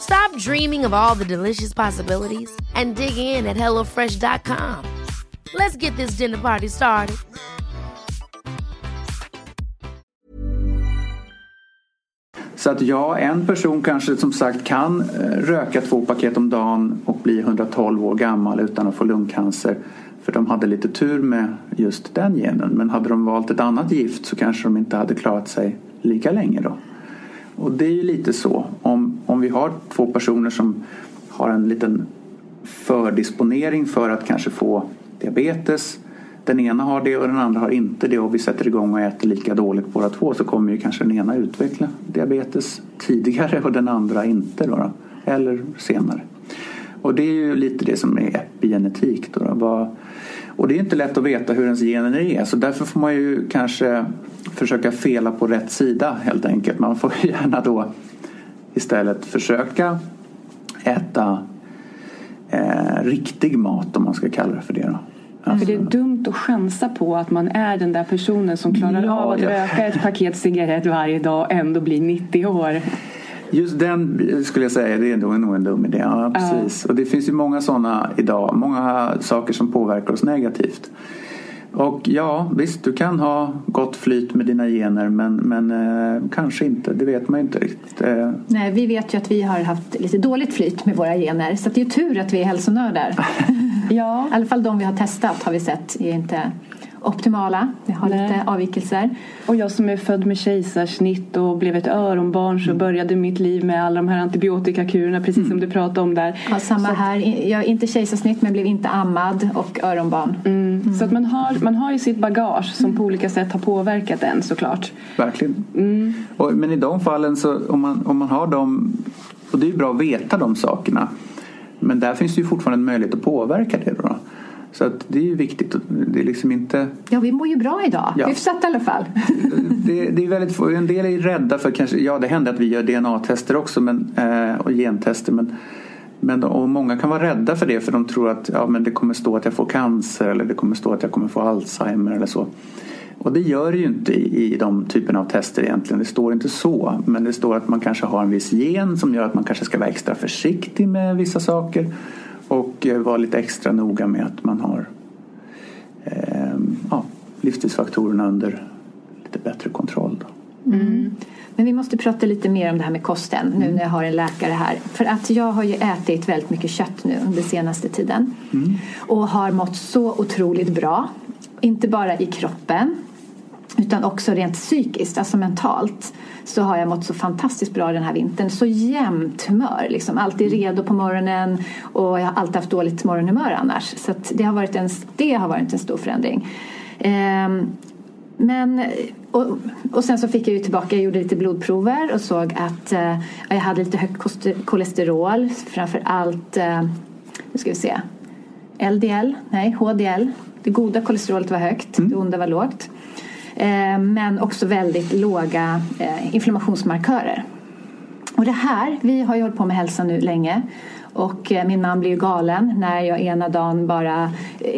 Stop dreaming of all the delicious possibilities and dig in at HelloFresh.com. Let's get this dinner party started. Så att ja, en person kanske som sagt kan eh, röka två paket om dagen och bli 112 år gammal utan att få lungcancer. För de hade lite tur med just den genen. Men hade de valt ett annat gift så kanske de inte hade klarat sig lika länge då. Och det är ju lite så. Om, om vi har två personer som har en liten fördisponering för att kanske få diabetes. Den ena har det och den andra har inte det och vi sätter igång och äter lika dåligt båda två så kommer ju kanske den ena utveckla diabetes tidigare och den andra inte då, då eller senare. Och det är ju lite det som är epigenetik. Då, då. Och det är inte lätt att veta hur ens gener är så därför får man ju kanske försöka fela på rätt sida helt enkelt. Man får gärna då istället försöka äta eh, riktig mat om man ska kalla det för det. Då. Alltså. För det är dumt att chansa på att man är den där personen som klarar ja, av att ja. röka ett paket cigarett varje dag och ändå blir 90 år. Just den skulle jag säga, det är nog en dum idé. Ja, precis. Ja. Och det finns ju många sådana idag. Många saker som påverkar oss negativt. Och ja, visst du kan ha gott flyt med dina gener men, men eh, kanske inte, det vet man ju inte riktigt. Eh. Nej, vi vet ju att vi har haft lite dåligt flyt med våra gener så det är ju tur att vi är hälsonördar. ja. I alla fall de vi har testat har vi sett är inte optimala. Vi har Nej. lite avvikelser. Och jag som är född med kejsarsnitt och blev ett öronbarn så mm. började mitt liv med alla de här antibiotikakurerna precis mm. som du pratade om där. Ja, samma så här. Jag är inte kejsarsnitt men blev inte ammad och öronbarn. Mm. mm. Så att man har, man har ju sitt bagage som mm. på olika sätt har påverkat en såklart. Verkligen. Mm. Och, men i de fallen så om man, om man har dem och det är ju bra att veta de sakerna. Men där finns det ju fortfarande en möjlighet att påverka det då. Så att det är ju viktigt. Det är liksom inte... Ja, vi mår ju bra idag. Ja. Hyfsat i alla fall. det, det, är väldigt få. En del är rädda för kanske, ja det händer att vi gör DNA-tester också men, eh, och gentester. Men, men och många kan vara rädda för det för de tror att ja, men det kommer stå att jag får cancer eller det kommer stå att jag kommer få Alzheimer eller så. Och det gör det ju inte i, i de typerna av tester egentligen. Det står inte så. Men det står att man kanske har en viss gen som gör att man kanske ska vara extra försiktig med vissa saker. Och eh, vara lite extra noga med att man har eh, ja, livsstilsfaktorerna under lite bättre kontroll. Mm. Men vi måste prata lite mer om det här med kosten nu mm. när jag har en läkare här. För att jag har ju ätit väldigt mycket kött nu under senaste tiden. Mm. Och har mått så otroligt bra. Inte bara i kroppen utan också rent psykiskt, alltså mentalt så har jag mått så fantastiskt bra den här vintern. Så jämnt humör, liksom. alltid redo på morgonen och jag har alltid haft dåligt morgonhumör annars. Så det, har varit en, det har varit en stor förändring. Ehm, men, och, och, sen så fick jag ju tillbaka, jag gjorde lite blodprover och såg att eh, jag hade lite högt kolesterol, framför allt, eh, nu ska vi se, LDL, nej HDL. Det goda kolesterolet var högt, mm. det onda var lågt. Eh, men också väldigt låga eh, inflammationsmarkörer. Och det här, vi har ju hållit på med hälsa nu länge och eh, min man blir galen när jag ena dagen bara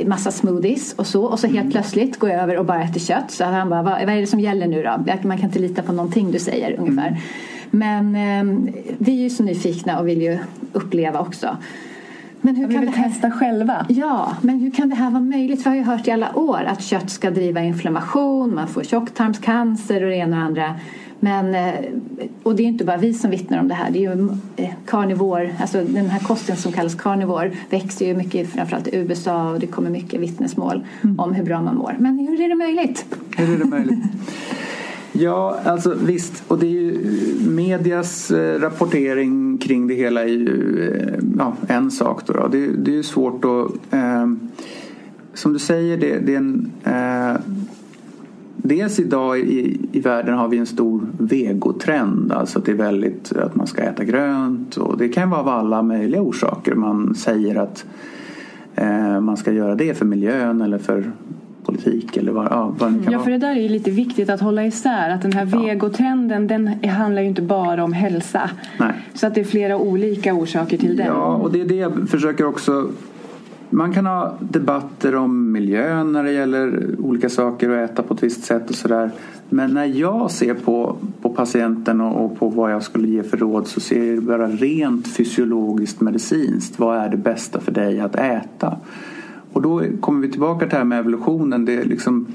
massa smoothies och så och så helt mm. plötsligt går jag över och bara äter kött. Så han bara, vad, är det som gäller nu då? Man kan inte lita på någonting du säger ungefär. Mm. Men vi är ju så nyfikna och vill ju uppleva också. Men hur vi kan vill här... testa själva. Ja, men hur kan det här vara möjligt? För jag har ju hört i alla år att kött ska driva inflammation, man får tjocktarmscancer och det ena och det andra. Men, eh, och det är inte bara vi som vittnar om det här. Det är ju karnivor, eh, alltså den här kosten som kallas karnivor växer ju mycket framförallt i USA och det kommer mycket vittnesmål mm. om hur bra man mår. Men hur är det möjligt? Hur är det möjligt? Ja, alltså visst. Och det är ju medias eh, rapportering kring det hela är ju eh, ja, en sak. Då, då. Det, det är ju svårt att... Eh, som du säger, det, det är en... Eh, dels idag i, i världen har vi en stor vegotrend. Alltså att det är väldigt att man ska äta grönt. Och det kan vara av alla möjliga orsaker. Man säger att eh, man ska göra det för miljön eller för politik eller vad, ja, vad det kan Ja, för det där är lite viktigt att hålla isär. Att den här ja. vegotrenden den handlar ju inte bara om hälsa. Nej. Så att det är flera olika orsaker till den. Ja, och det är det jag försöker också man kan ha debatter om miljön när det gäller olika saker och äta på ett visst sätt och sådär. Men när jag ser på, på patienten och, och, på vad jag skulle ge för råd så ser jag bara rent fysiologiskt medicinskt. Vad är det bästa för dig att äta? Och då kommer vi tillbaka till det här med evolutionen. Det, är liksom,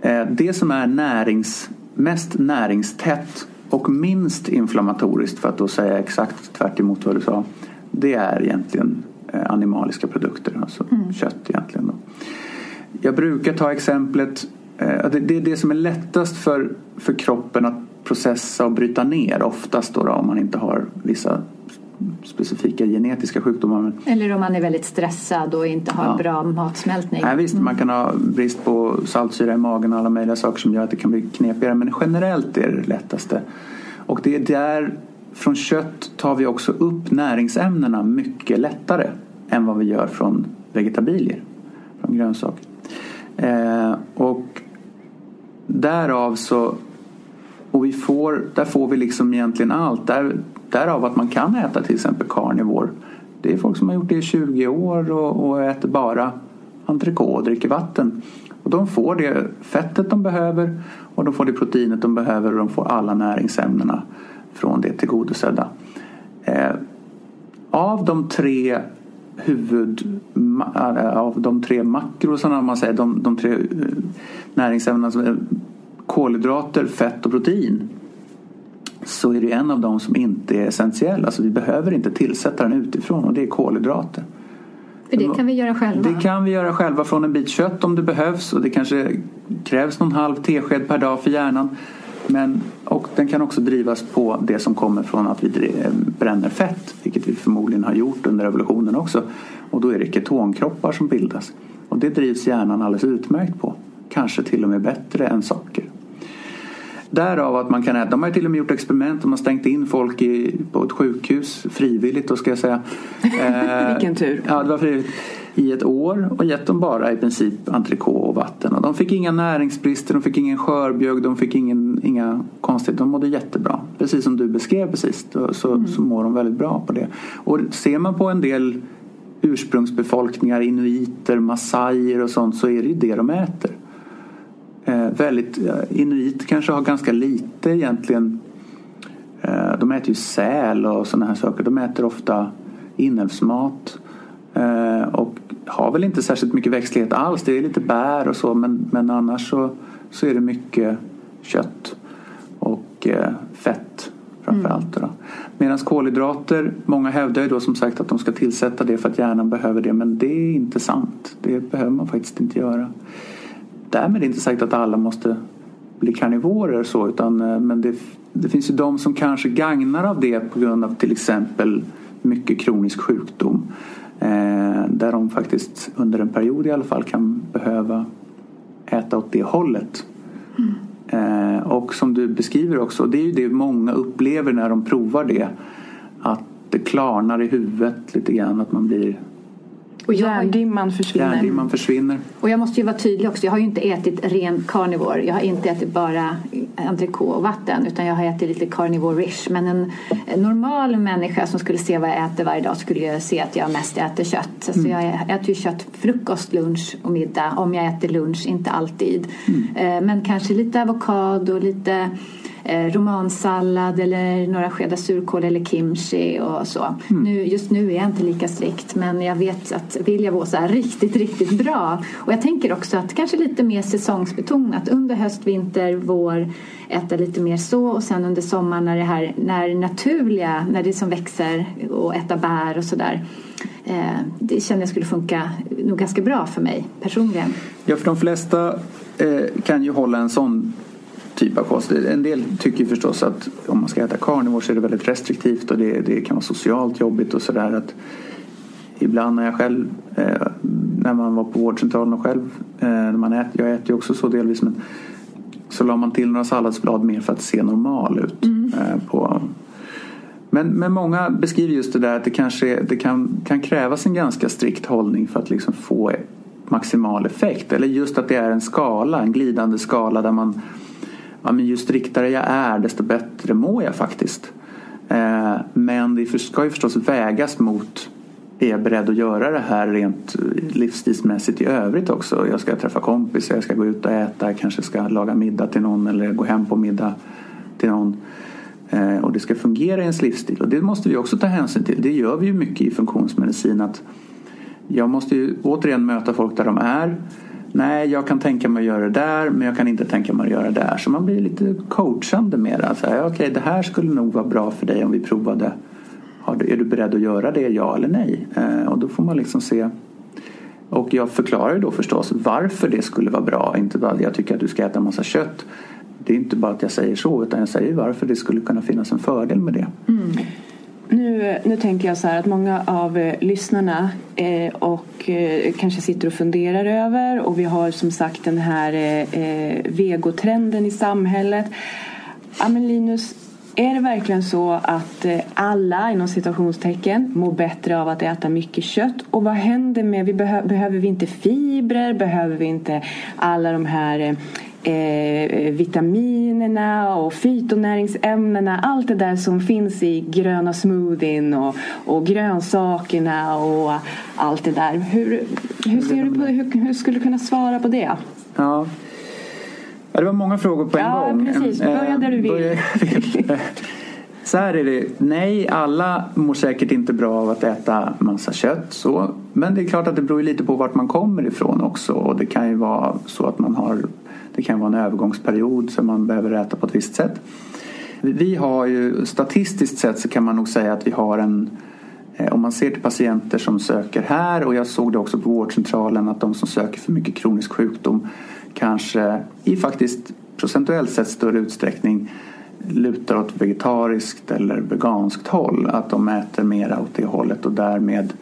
eh, det som är närings, mest näringstätt och minst inflammatoriskt för att då säga exakt tvärt emot vad du sa. Det är egentligen eh, animaliska produkter, alltså mm. kött egentligen. Då. Jag brukar ta exemplet, eh, det är det som är lättast för, för kroppen att processa och bryta ner oftast då, då om man inte har vissa specifika genetiska sjukdomar. Eller om man är väldigt stressad och inte har ja. bra matsmältning. Nej, visst, mm. man kan ha brist på saltsyra i magen och alla möjliga saker som gör att det kan bli knepigare. Men generellt är det det lättaste. Och det är där, från kött tar vi också upp näringsämnena mycket lättare än vad vi gör från vegetabilier, från grönsaker. Eh, och därav så och vi får, där får vi liksom egentligen allt. Där, därav att man kan äta till exempel carnivore. Det är folk som har gjort det i 20 år och, och äter bara entrecote och dricker vatten. Och de får det fettet de behöver och de får det proteinet de behöver och de får alla näringsämnena från det tillgodosedda. Eh, av de tre huvud eh, av de tre makrosarna, om man säger, de, de tre eh, näringsämnena som är kolhydrater, fett och protein så är det en av dem som inte är essentiell. Alltså vi behöver inte tillsätta den utifrån och det är kolhydrater. För det kan vi göra själva? Det kan vi göra själva från en bit kött om det behövs och det kanske krävs någon halv tesked per dag för hjärnan. Men, och den kan också drivas på det som kommer från att vi bränner fett, vilket vi förmodligen har gjort under evolutionen också. Och då är det ketonkroppar som bildas. Och det drivs hjärnan alldeles utmärkt på. Kanske till och med bättre än socker. Därav att man kan äta. De har till och med gjort experiment. De har stängt in folk i, på ett sjukhus frivilligt då ska jag säga. Eh, Vilken tur. Ja, det var frivilligt. I ett år och gett dem bara i princip entrecote och vatten. Och de fick inga näringsbrister, de fick ingen skörbjugg, de fick ingen, inga konstigheter. De mådde jättebra. Precis som du beskrev precis. Så, mm. så mår de väldigt bra på det. Och ser man på en del ursprungsbefolkningar, inuiter, massajer och sånt så är det ju det de äter eh, väldigt, inuit kanske har ganska lite egentligen. Eh, de äter ju säl och sådana här saker. De äter ofta inälvsmat. Eh, och har väl inte särskilt mycket växtlighet alls. Det är lite bär och så men, men annars så, så är det mycket kött och eh, fett framförallt. Mm. Medan kolhydrater, många hävdar ju då som sagt att de ska tillsätta det för att hjärnan behöver det men det är inte sant. Det behöver man faktiskt inte göra därmed inte sagt att alla måste bli karnivorer så utan eh, men det, det finns ju de som kanske gagnar av det på grund av till exempel mycket kronisk sjukdom. Eh, där de faktiskt under en period i alla fall kan behöva äta åt det hållet. Mm. Eh, och som du beskriver också, det är ju det många upplever när de provar det. Att det klarnar i huvudet lite grann, att man blir och Hjärndimman försvinner. Hjärndimman försvinner. Och jag måste ju vara tydlig också. Jag har ju inte ätit ren carnivore. Jag har inte ätit bara entrecote och vatten. Utan jag har ätit lite carnivore-ish. Men en, normal människa som skulle se vad jag äter varje dag skulle jag se att jag mest äter kött. Så mm. jag äter ju kött frukost, lunch och middag. Om jag äter lunch, inte alltid. Mm. Eh, men kanske lite avokado, lite romansallad eller några skedar surkål eller kimchi och så. Mm. Nu, just nu är jag inte lika strikt men jag vet att så här riktigt, riktigt bra och jag tänker också att kanske lite mer säsongsbetonat under höst, vinter, vår äta lite mer så och sen under sommaren när det här när naturliga, när det som växer och äta bär och sådär. Eh, det känner jag skulle funka nog ganska bra för mig personligen. Ja, för de flesta eh, kan ju hålla en sån typ av kost. En del tycker förstås att om man ska äta carnivore så är det väldigt restriktivt och det, det kan vara socialt jobbigt och sådär. Ibland när jag själv, eh, när man var på vårdcentralen och själv, eh, när man äter, jag äter ju också så delvis men så la man till några salladsblad mer för att se normal ut. Mm. Eh, på, men, men många beskriver just det där att det kanske det kan, kan krävas en ganska strikt hållning för att liksom få maximal effekt. Eller just att det är en skala, en glidande skala där man ja, men ju striktare jag är desto bättre mår jag faktiskt. Eh, men det ska ju förstås vägas mot är jag beredd att göra det här rent livsstilsmässigt i övrigt också? Jag ska träffa kompisar, jag ska gå ut och äta, jag kanske ska laga middag till någon eller gå hem på middag till någon. Eh, och det ska fungera i ens livsstil och det måste vi också ta hänsyn till. Det gör vi ju mycket i funktionsmedicin att jag måste ju återigen möta folk där de är nej jag kan tänka mig att göra det där men jag kan inte tänka mig att göra det där. Så man blir lite coachande mera. Alltså, okej, okay, det här skulle nog vara bra för dig om vi provade. Är du beredd att göra det, ja eller nej? Eh, och då får man liksom se och jag förklarar då förstås varför det skulle vara bra. Inte bara att jag tycker att du ska äta en massa kött. Det är inte bara att jag säger så utan jag säger varför det skulle kunna finnas en fördel med det. Mm. Nu, nu tänker jag så här att många av eh, lyssnarna eh, och eh, kanske sitter och funderar över och vi har som sagt den här eh, eh vegotrenden i samhället. Ja, men Linus, är det verkligen så att eh, alla inom situationstecken mår bättre av att äta mycket kött? Och vad händer med, vi behö, behöver vi inte fibrer? Behöver vi inte alla de här eh, eh, vitaminerna och fytonäringsämnena? Allt det där som finns i gröna smoothien och, och grönsakerna och allt det där. Hur, hur, ser du på, hur, hur skulle du kunna svara på det? Ja, Ja, det var många frågor på en ja, gång. Ja, precis. Börja där du vill. Så här är det. Nej, alla mår säkert inte bra av att äta massa kött. Så. Men det är klart att det beror lite på vart man kommer ifrån också. Och det kan ju vara så att man har det kan vara en övergångsperiod som man behöver äta på ett visst sätt. Vi har ju statistiskt sett så kan man nog säga att vi har en eh, om man ser till patienter som söker här och jag såg det också på vårdcentralen att de som söker för mycket kronisk sjukdom kanske i faktiskt procentuellt sett större utsträckning lutar åt vegetariskt eller veganskt håll. Att de äter mer åt det hållet och därmed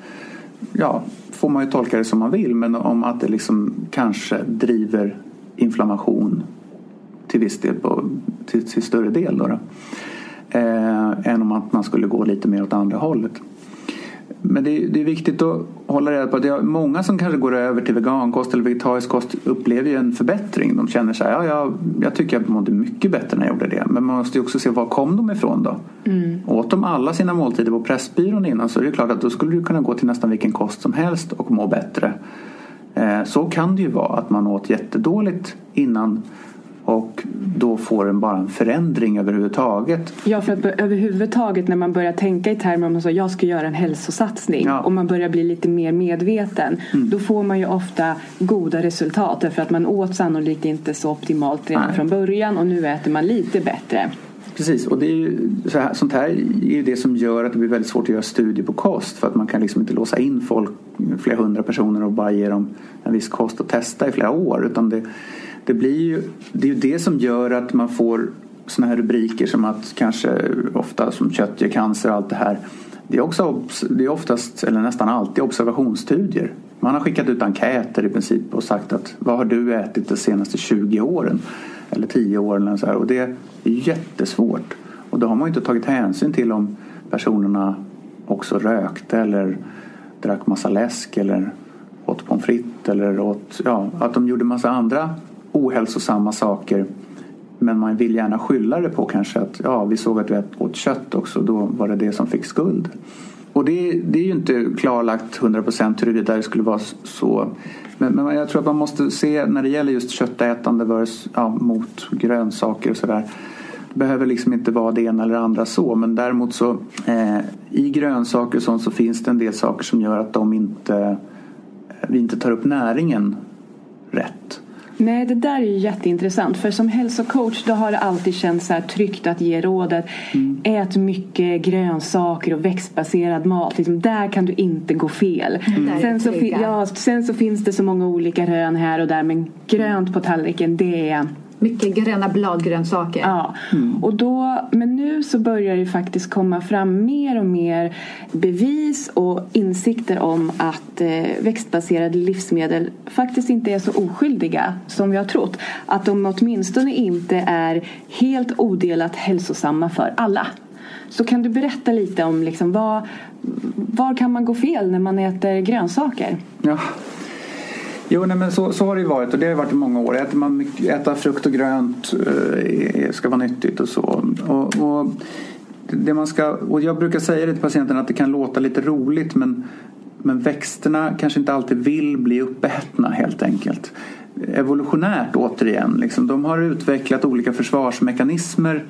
ja, får man ju tolka det som man vill men om att det liksom kanske driver inflammation till viss del, på, till, till större del då, då. Eh, än om att man skulle gå lite mer åt andra hållet. Men det är, det är, viktigt att hålla reda på att det är många som kanske går över till vegankost eller vegetarisk kost upplever ju en förbättring. De känner så här, ja, jag, jag tycker jag mådde mycket bättre när jag gjorde det. Men man måste ju också se var kom de ifrån då? Mm. Åt de alla sina måltider på Pressbyrån innan så är det klart att då skulle du kunna gå till nästan vilken kost som helst och må bättre. Eh, så kan det ju vara att man åt jättedåligt innan och då får den bara en förändring överhuvudtaget. Ja, för att överhuvudtaget när man börjar tänka i termer om att jag ska göra en hälsosatsning ja. och man börjar bli lite mer medveten mm. då får man ju ofta goda resultat därför att man åt sannolikt inte så optimalt redan Nej. från början och nu äter man lite bättre. Precis, och det är ju, så här, sånt här är ju det som gör att det blir väldigt svårt att göra studier på kost för att man kan liksom inte låsa in folk, flera hundra personer och bara ge dem en viss kost att testa i flera år utan det det, blir ju, det är ju det som gör att man får såna här rubriker som att kanske ofta som kött ger cancer och allt det här. Det är, också, det är oftast, eller nästan alltid, observationsstudier. Man har skickat ut enkäter i princip och sagt att vad har du ätit de senaste 20 åren? Eller tio år eller så här. Och det är jättesvårt. Och då har man ju inte tagit hänsyn till om personerna också rökte eller drack massa läsk eller åt pommes frites eller åt, ja, att de gjorde massa andra ohälsosamma saker men man vill gärna skylla det på kanske att ja, vi såg att du åt kött också, då var det det som fick skuld. Och det, det är ju inte klarlagt 100% huruvida det skulle vara så. Men, men, jag tror att man måste se när det gäller just köttätande vers, ja, mot grönsaker och sådär. Det behöver liksom inte vara det ena eller andra så men däremot så eh, i grönsaker och sånt så finns det en del saker som gör att de inte, eh, vi inte tar upp näringen rätt. Nej, det där är ju jätteintressant. För som hälsocoach då har det alltid känts så här tryggt att ge rådet. Mm. Ät mycket grönsaker och växtbaserad mat. Liksom, där kan du inte gå fel. Mm. Sen, så, ja, sen så finns det så många olika rön här och där. Men grönt på tallriken det är mycket gröna bladgrönsaker. Ja, mm. och då, men nu så börjar det faktiskt komma fram mer och mer bevis och insikter om att eh, växtbaserade livsmedel faktiskt inte är så oskyldiga som vi har trott. Att de åtminstone inte är helt odelat hälsosamma för alla. Så kan du berätta lite om liksom vad, var kan man gå fel när man äter grönsaker? Ja, Jo, nej, men så, så har det ju varit och det har varit i många år. Äter man mycket, äta frukt och grönt eh, ska vara nyttigt och så. Och, och, det man ska, och jag brukar säga det till patienten att det kan låta lite roligt men, men växterna kanske inte alltid vill bli uppätna helt enkelt. Evolutionärt återigen, liksom, de har utvecklat olika försvarsmekanismer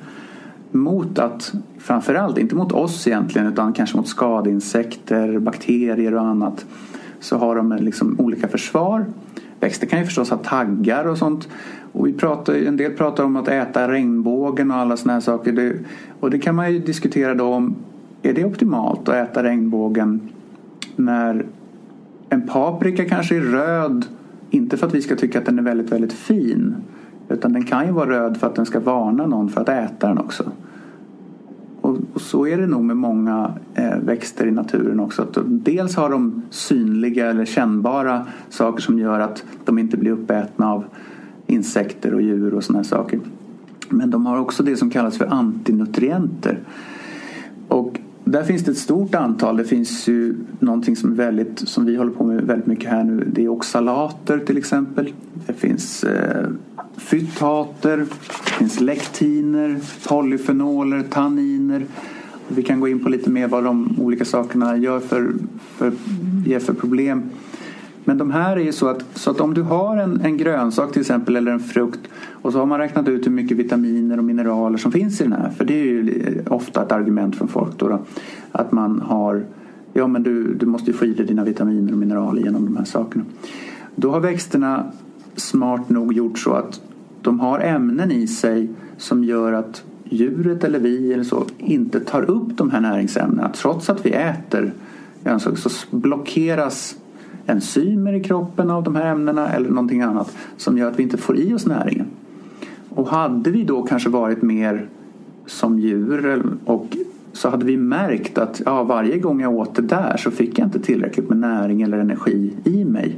mot att, framförallt inte mot oss egentligen utan kanske mot skadeinsekter, bakterier och annat så har de liksom olika försvar. växter kan ju förstås ha taggar och sånt. Och vi pratar, en del pratar om att äta regnbågen och alla sådana här saker. Det, och det kan man ju diskutera då om är det optimalt att äta regnbågen när en paprika kanske är röd inte för att vi ska tycka att den är väldigt, väldigt fin utan den kan ju vara röd för att den ska varna någon för att äta den också. Och, och så är det nog med många eh, växter i naturen också. Att dels har de synliga eller kännbara saker som gör att de inte blir uppätna av insekter och djur och sådana saker. Men de har också det som kallas för antinutrienter. Och där finns det ett stort antal. Det finns ju någonting som, är väldigt, som vi håller på med väldigt mycket här nu. Det är oxalater till exempel. Det finns eh, fytater, det finns lektiner, polyfenoler, tanniner. Vi kan gå in på lite mer vad de olika sakerna gör för, för, ger för problem. Men de här är ju så att, så att om du har en, en grönsak till exempel eller en frukt och så har man räknat ut hur mycket vitaminer och mineraler som finns i den här. För det är ju ofta ett argument från folk då, då att man har Ja men du, du måste ju få i dig dina vitaminer och mineraler genom de här sakerna. Då har växterna smart nog gjort så att de har ämnen i sig som gör att djuret eller vi eller så inte tar upp de här näringsämnena. Trots att vi äter så blockeras enzymer i kroppen av de här ämnena eller någonting annat som gör att vi inte får i oss näringen. Och hade vi då kanske varit mer som djur och så hade vi märkt att ja, varje gång jag åt det där så fick jag inte tillräckligt med näring eller energi i mig.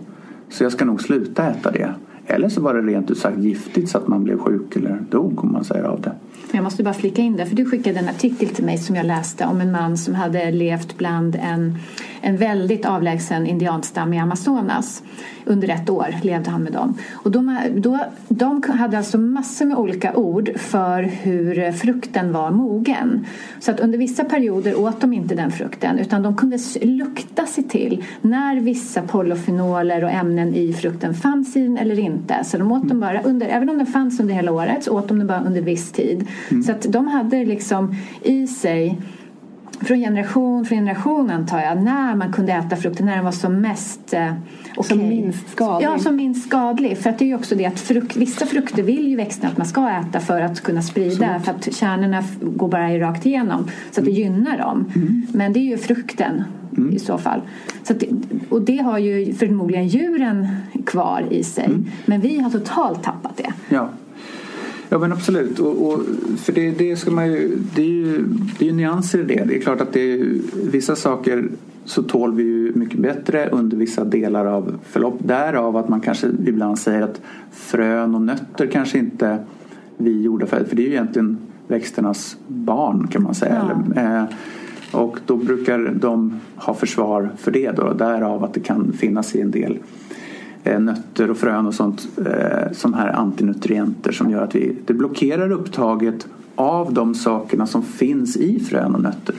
Så jag ska nog sluta äta det. Eller så var det rent ut sagt giftigt så att man blev sjuk eller dog om man säger av det. Jag måste bara flika in där, för du skickade en artikel till mig som jag läste om en man som hade levt bland en, en väldigt avlägsen indianstam i Amazonas. Under ett år levde han med dem. Och de, då, de hade alltså massor med olika ord för hur frukten var mogen. Så att under vissa perioder åt de inte den frukten utan de kunde lukta sig till när vissa polyfenoler och ämnen i frukten fanns i den eller inte. Så de åt dem bara under, även om den fanns under hela året så åt de den bara under viss tid. Mm. Så att de hade liksom i sig från generation från generation antar jag, när man kunde äta frukten, när den var som mest eh, okay. Som minst skadlig? Ja, som minst skadlig. För att det är ju också det att frukt, vissa frukter vill ju växterna att man ska äta för att kunna sprida, Absolut. för att kärnorna går bara rakt igenom. Så att det mm. gynnar dem. Mm. Men det är ju frukten mm. i så fall. Så att, och det har ju förmodligen djuren kvar i sig. Mm. Men vi har totalt tappat det. Ja. Ja men absolut. Och, och, för det, det, ska man ju, det, är ju, det är ju nyanser i det. Det är klart att det är, vissa saker så tål vi ju mycket bättre under vissa delar av förlopp. Därav att man kanske ibland säger att frön och nötter kanske inte vi gjorde för, för det är ju egentligen växternas barn kan man säga. Ja. Eller, eh, och då brukar de ha försvar för det då. Därav att det kan finnas i en del Eh, nötter och frön och sånt eh, som här antinutrienter som gör att vi, det blockerar upptaget av de sakerna som finns i frön och nötter.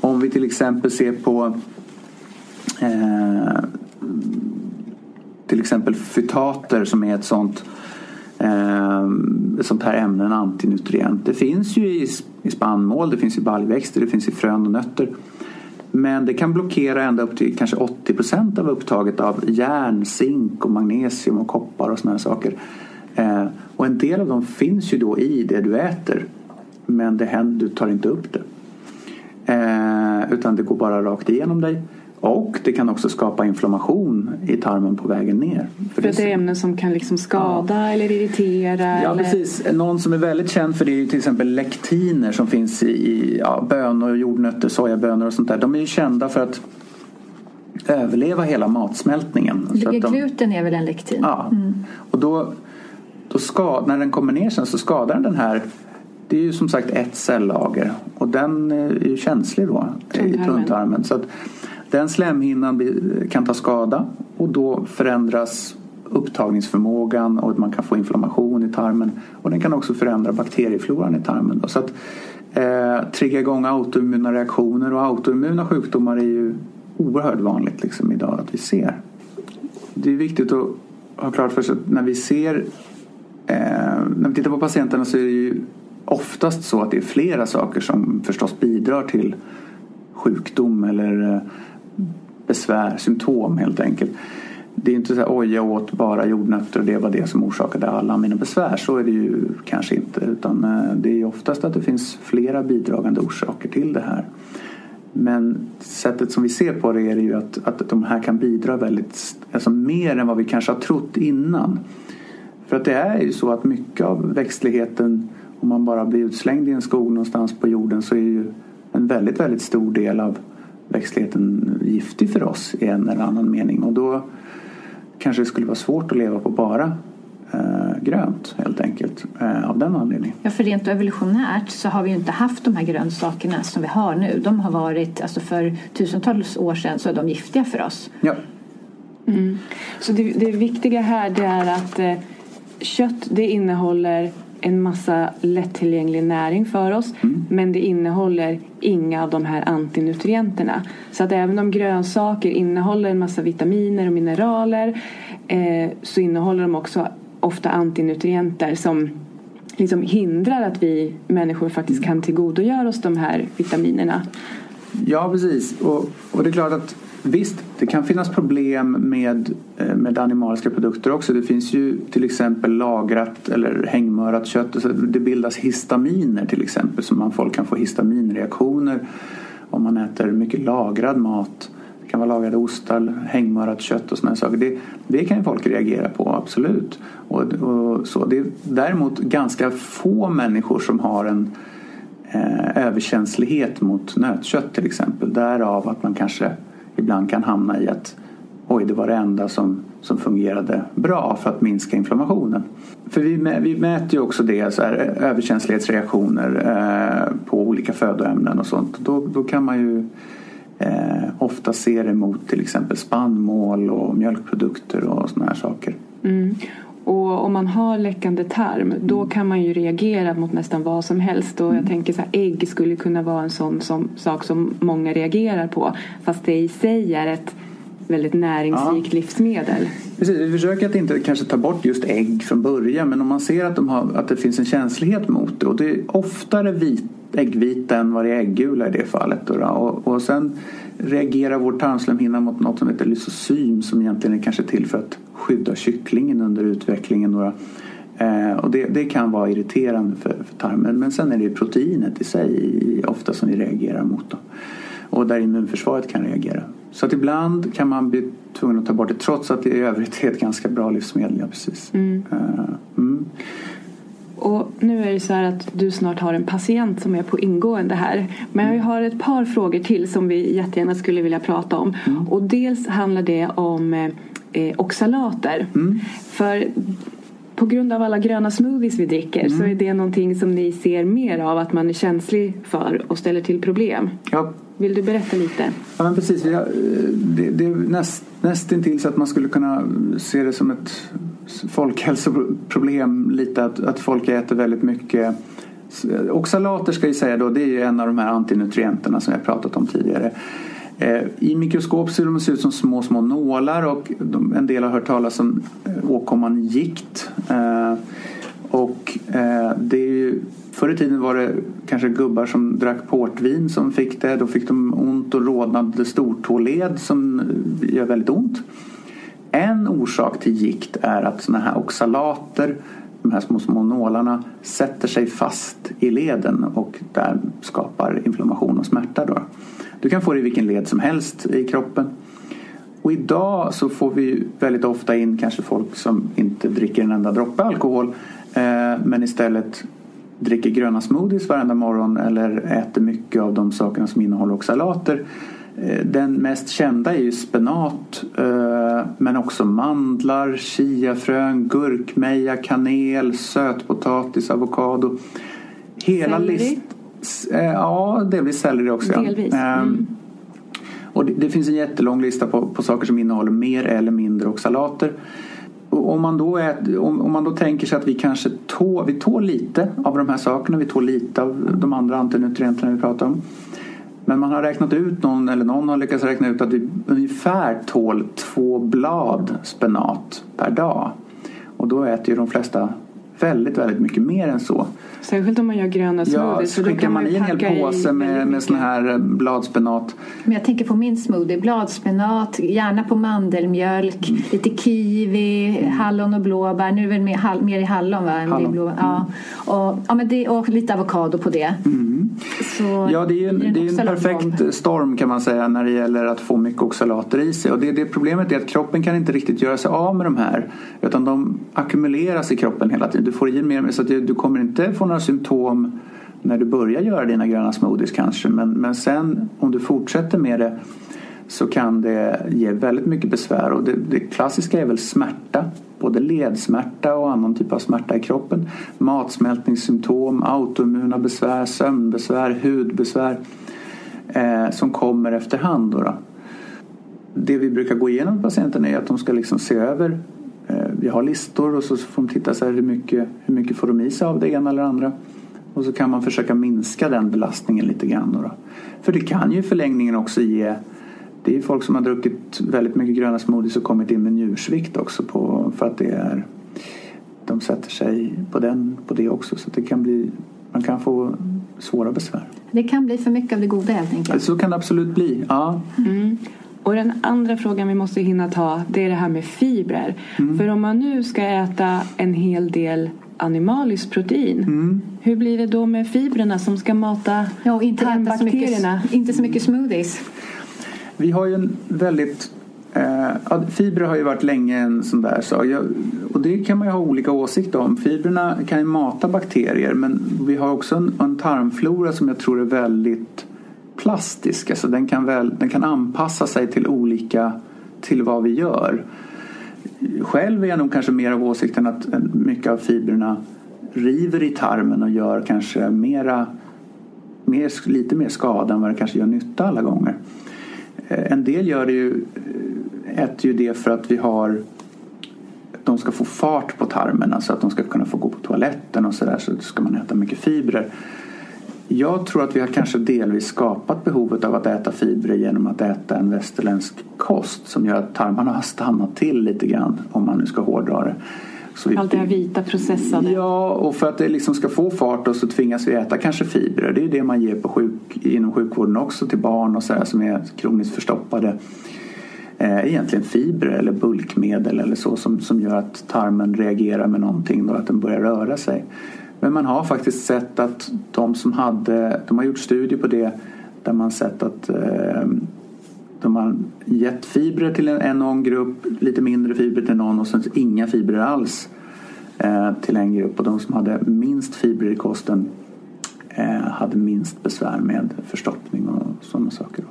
Om vi till exempel ser på eh, till exempel fytater som är ett sånt, eh, ett sånt här ämne, en antinutrient. Det finns ju i, i spannmål, det finns i baljväxter, det finns i frön och nötter. Men det kan blockera ända upp till kanske 80 procent av upptaget av järn, zink och magnesium och koppar och sådana saker. Eh, och en del av dem finns ju då i det du äter. Men det händer, du tar inte upp det. Eh, utan det går bara rakt igenom dig. Och det kan också skapa inflammation i tarmen på vägen ner. För, för det är ämnen som kan liksom skada ja. eller irritera? Ja, eller... precis. Någon som är väldigt känd för det är till exempel lektiner som finns i ja, bönor, jordnötter, sojabönor och sånt där. De är ju kända för att överleva hela matsmältningen. Gluten de... är väl en lektin? Ja. Mm. Och då, då ska, när den kommer ner sen så skadar den den här det är ju som sagt ett cellager och den är ju känslig då i tunntarmen. Så att den slemhinnan kan ta skada och då förändras upptagningsförmågan och man kan få inflammation i tarmen. Och den kan också förändra bakteriefloran i tarmen. Då. Så att eh, trigga igång autoimmuna reaktioner och autoimmuna sjukdomar är ju oerhört vanligt liksom idag att vi ser. Det är viktigt att ha klart för sig att när vi ser eh, när vi tittar på patienterna så är det ju oftast så att det är flera saker som förstås bidrar till sjukdom eller eh, besvär, symptom helt enkelt. det är inte så här oj jag åt bara jordnötter och det var det som orsakade alla mina besvär. Så är det ju kanske inte utan eh, det är oftast att det finns flera bidragande orsaker till det här. Men sättet som vi ser på det är ju att, att de här kan bidra väldigt, alltså mer än vad vi kanske har trott innan. För att det är ju så att mycket av växtligheten om man bara blir utslängd i en skog någonstans på jorden så är ju en väldigt, väldigt stor del av växtligheten giftig för oss i en eller annan mening. Och då kanske det skulle vara svårt att leva på bara eh, grönt helt enkelt eh, av den anledningen. Ja, för rent evolutionärt så har vi ju inte haft de här grönsakerna som vi har nu. De har varit, alltså för tusentals år sedan så är de giftiga för oss. Ja. Mm. Så det, det viktiga här det är att eh, kött det innehåller en massa lättillgänglig näring för oss mm. men det innehåller inga av de här antinutrienterna. Så att även om grönsaker innehåller en massa vitaminer och mineraler eh, så innehåller de också ofta antinutrienter som liksom hindrar att vi människor faktiskt kan tillgodogöra oss de här vitaminerna. Ja, precis. Och, och det är klart att Visst, det kan finnas problem med, eh, med animaliska produkter också. Det finns ju till exempel lagrat eller hängmörat kött. Det bildas histaminer till exempel så man folk kan få histaminreaktioner om man äter mycket lagrad mat. Det kan vara lagrade ostar, hängmörat kött och sådana saker. Det, det kan ju folk reagera på, absolut. Och, och, så. Det är däremot ganska få människor som har en eh, överkänslighet mot nötkött till exempel. Därav att man kanske ibland kan hamna i att oj, det var det enda som, som fungerade bra för att minska inflammationen. För vi, vi mäter ju också det, så här, överkänslighetsreaktioner eh, på olika födoämnen och sånt. Då, då kan man ju eh, ofta se det mot till exempel spannmål och mjölkprodukter och såna här saker. Mm. Och om man har läckande tarm då mm. kan man ju reagera mot nästan vad som helst. Och jag mm. tänker så här, ägg skulle kunna vara en sån som, sak som många reagerar på. Fast det i sig är ett väldigt näringsrikt ja. livsmedel. Precis, vi försöker att inte kanske ta bort just ägg från början men om man ser att, de har, att det finns en känslighet mot det och det är oftare vit, äggvita än vad det är äggula i det fallet. Då, och, och sen reagerar vår tarmslemhinna mot något som heter lysosym som egentligen är kanske till för att skydda kycklingen under utvecklingen. Då. Eh, och det, det, kan vara irriterande för, för, tarmen men sen är det proteinet i sig ofta som vi reagerar mot. Då. Och där immunförsvaret kan reagera. Så att ibland kan man bli tvungen att ta bort det trots att det i övrigt är ett ganska bra livsmedel. Ja, precis. Mm. Uh, mm. Och nu är det så här att du snart har en patient som är på ingående här. Men jag har ett par frågor till som vi jättegärna skulle vilja prata om. Mm. Och dels handlar det om eh, oxalater. Mm. För på grund av alla gröna smoothies vi dricker mm. så är det någonting som ni ser mer av att man är känslig för och ställer till problem. Ja. Vill du berätta lite? Ja men precis. Det, det är näst, nästintill så att man skulle kunna se det som ett folkhälsoproblem lite att, att folk äter väldigt mycket eh, Oxalater ska jag säga då, det är ju en av de här antinutrienterna som jag pratat om tidigare. Eh, I mikroskop ser de ut som små, små nålar och en del har hört talas om eh, åkomman gikt. Och det är ju, förr i tiden var det kanske gubbar som drack portvin som fick det. Då fick de ont och rodnade stortåled som gör väldigt ont. En orsak till gikt är att sådana här oxalater, de här små, små nålarna, sätter sig fast i leden och där skapar inflammation och smärta. Då. Du kan få det i vilken led som helst i kroppen. Och idag så får vi väldigt ofta in kanske folk som inte dricker en enda droppe alkohol eh, men istället dricker gröna smoothies varenda morgon eller äter mycket av de sakerna som innehåller oxalater Eh, den mest kända är ju spenat eh, men också mandlar, chiafrön, gurkmeja, kanel, sötpotatis, avokado. Hela selleri? Eh, ja, delvis selleri också. Delvis. Mm. Och det, det, finns en jättelång lista på, på saker som innehåller mer eller mindre oxalater. om man, då är, om, om, man då tänker sig att vi kanske tål, vi tål lite av de här sakerna, vi tål lite av de andra antinutrienterna vi pratar om. Men man har räknat ut någon, eller någon har lyckats räkna ut att vi ungefär tål två blad spenat per dag. Och då äter ju de flesta väldigt, väldigt mycket mer än så. Särskilt om man gör gröna smoothies. Ja, så skickar man i en hel påse med, med sån här eh, bladspenat. Men jag tänker på min smoothie. Bladspenat, gärna på mandelmjölk, mm. lite kiwi, mm. hallon och blåbär. Nu är det väl mer, mer i hallon va? Hallon. Det ja. Och, ja, men det, och lite avokado på det. Mm. Så ja, det är en, det är en perfekt storm kan man säga när det gäller att få mycket oxalater i sig. Och det, det problemet är att kroppen kan inte riktigt göra sig av med de här. Utan de ackumuleras i kroppen hela tiden. Du får i mer, så att du kommer inte få några symptom när du börjar göra dina gröna smoothies kanske. Men, men sen om du fortsätter med det så kan det ge väldigt mycket besvär. Och det, det klassiska är väl smärta. Både ledsmärta och annan typ av smärta i kroppen. Matsmältningssymptom, autoimmuna besvär, sömnbesvär, hudbesvär. Eh, som kommer efterhand. Då, då Det vi brukar gå igenom med patienten är att de ska liksom se över eh, vi har listor och så får de titta så här hur mycket, hur mycket får de i sig av det ena eller andra. Och så kan man försöka minska den belastningen lite grann. Då. För det kan ju i förlängningen också ge det är folk som har druckit väldigt mycket gröna smoothies och kommit in med njursvikt också på, för att det är de sätter sig på, den, på det också så det kan bli man kan få svåra besvär. Det kan bli för mycket av det goda helt enkelt. Så kan det absolut bli, ja. Mm. Och den andra frågan vi måste hinna ta det är det här med fibrer. Mm. För om man nu ska äta en hel del animaliskt protein. Mm. Hur blir det då med fibrerna som ska mata ja, inte tarmbakterierna? Inte så mycket smoothies. Vi har ju en väldigt Eh, fibrer har ju varit länge en sån där sak. Och det kan man ju ha olika åsikter om. Fibrerna kan ju mata bakterier men vi har också en, en tarmflora som jag tror är väldigt plastisk. Alltså den, kan väl, den kan anpassa sig till olika, till vad vi gör. Själv är jag nog kanske mer av åsikten att mycket av fibrerna river i tarmen och gör kanske mera, mer, lite mer skada än vad det kanske gör nytta alla gånger. Eh, en del gör det ju, eh, äter ju det för att vi har de ska få fart på tarmen, alltså att de ska kunna få gå på toaletten och sådär så ska man äta mycket fibrer. Jag tror att vi har kanske delvis skapat behovet av att äta fibrer genom att äta en västerländsk kost som gör att tarmarna har stannat till lite grann om man nu ska hårdra det. Vi, Allt det här vita processade. Ja, och för att det liksom ska få fart och så tvingas vi äta kanske fibrer. Det är det man ger på sjuk, inom sjukvården också till barn och så här, som är kroniskt förstoppade. Eh, egentligen fibrer eller bulkmedel eller så som, som gör att tarmen reagerar med någonting och att den börjar röra sig. Men man har faktiskt sett att de som hade, de har gjort studier på det där man sett att eh, de har gett fibrer till en, någon grupp, lite mindre fibrer till någon och sen inga fibrer alls eh, till en grupp. Och de som hade minst fibrer i kosten eh, hade minst besvär med förstoppning och sådana saker.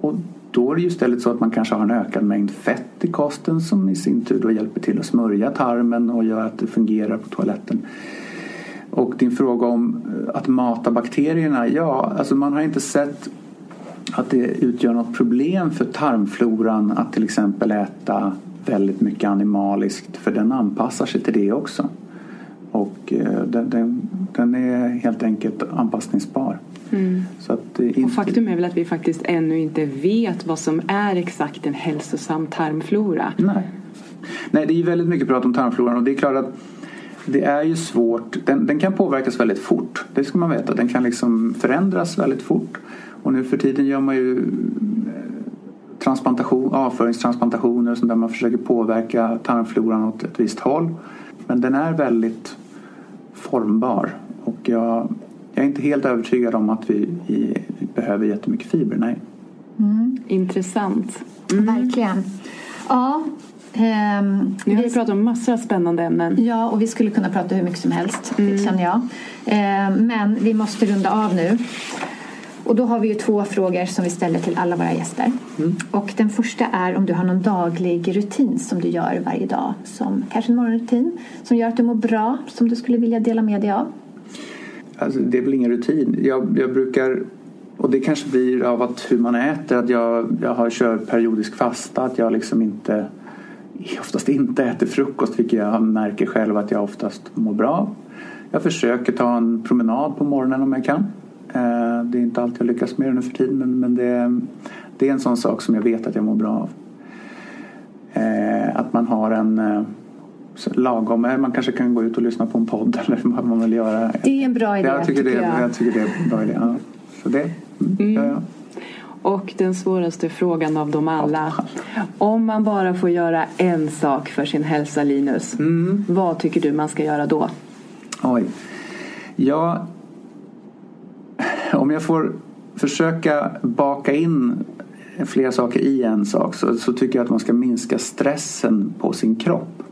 Och då är det ju istället så att man kanske har en ökad mängd fett i kosten som i sin tur då hjälper till att smörja tarmen och gör att det fungerar på toaletten. Och din fråga om eh, att mata bakterierna. Ja, alltså man har inte sett att det utgör något problem för tarmfloran att till exempel äta väldigt mycket animaliskt för den anpassar sig till det också. Och eh, den, den, den är helt enkelt anpassningsbar. Mm. Så att inte... Och faktum är väl att vi faktiskt ännu inte vet vad som är exakt en hälsosam tarmflora. Nej, Nej det är väldigt mycket prat om tarmfloran och det är klart att det är ju svårt. Den, den, kan påverkas väldigt fort. Det ska man veta. Den kan liksom förändras väldigt fort. Och nu för tiden gör man ju eh, transplantation, avföringstransplantationer där man försöker påverka tarmfloran åt ett visst håll. Men den är väldigt formbar och jag, jag är inte helt övertygad om att vi, vi behöver jättemycket fiber, nej. Mm. Intressant. Mm. Verkligen. Ja, Um, nu har vi pratat om massor av spännande ämnen. Ja, och vi skulle kunna prata hur mycket som helst, mm. känner jag. Um, men vi måste runda av nu. Och då har vi ju två frågor som vi ställer till alla våra gäster. Mm. Och den första är om du har någon daglig rutin som du gör varje dag. Som kanske en morgonrutin som gör att du mår bra, som du skulle vilja dela med dig av. Alltså, det är väl ingen rutin. Jag, jag brukar och det kanske blir av att hur man äter. Att jag, jag har kört periodisk fasta. Att jag liksom inte oftast inte äter frukost vilket jag märker själv att jag oftast mår bra. Jag försöker ta en promenad på morgonen om jag kan. Eh, det är inte alltid jag lyckas med nu för tiden men, men det, det, är en sån sak som jag vet att jag mår bra av. Eh, att man har en, eh, lagom. Man kanske kan gå ut och lyssna på en podd eller vad man vill göra. Det är en bra idé. Jag tycker, det, jag. jag tycker det är en bra idé. Ja. Så det mm, mm. gör jag. Och den svåraste frågan av dem alla. Om man bara får göra en sak för sin hälsa, Linus. Mm. Vad tycker du man ska göra då? Oj. Ja, om jag får försöka baka in flera saker i en sak så, så tycker jag att man ska minska stressen på sin kropp.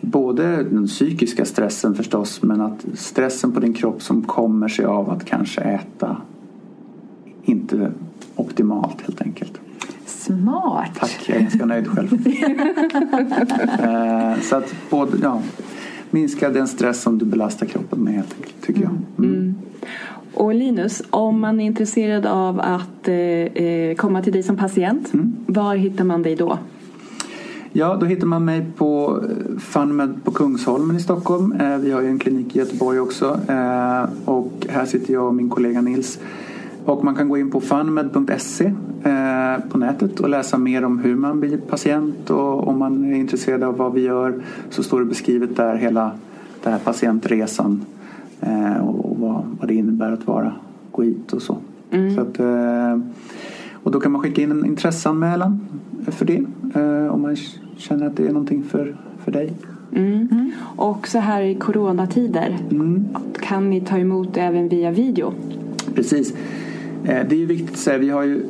Både den psykiska stressen förstås men att stressen på din kropp som kommer sig av att kanske äta inte optimalt helt enkelt. Smart! Tack, jag är ganska nöjd själv. Eh, så att både, ja, minska den stress som du belastar kroppen med helt enkelt, tycker jag. Mm. Mm. Och Linus, om man är intresserad av att eh, eh, komma till dig som patient, mm. var hittar man dig då? Ja, då hittar man mig på eh, FunMed på Kungsholmen i Stockholm. Eh, vi har ju en klinik i Göteborg också. Och här sitter jag och min kollega Nils. Och man kan gå in på funmed.se på nätet och läsa mer om hur man blir patient och om man är intresserad av vad vi gör så står det beskrivet där hela den här patientresan och vad, vad det innebär att vara, gå hit och så. Mm. så att, och då kan man skicka in en intresseanmälan för det om man känner att det är någonting för, för dig. Mm. Mm. Och så här i coronatider, mm. kan ni ta emot även via video? Precis. Det är ju viktigt att säga, vi har ju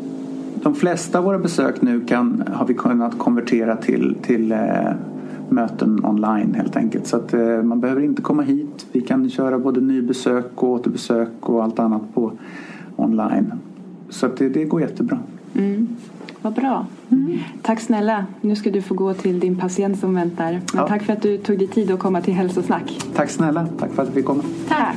de flesta av våra besök nu kan, har vi kunnat konvertera till, till eh, möten online helt enkelt. Så att eh, man behöver inte komma hit. Vi kan köra både nybesök och återbesök och allt annat på online. Så att det, det går jättebra. Mm. Vad bra. Mm. Tack snälla. Nu ska du få gå till din patient som väntar. Men ja. tack för att du tog dig tid att komma till hälsosnack. Tack snälla. Tack för att vi komma. Tack.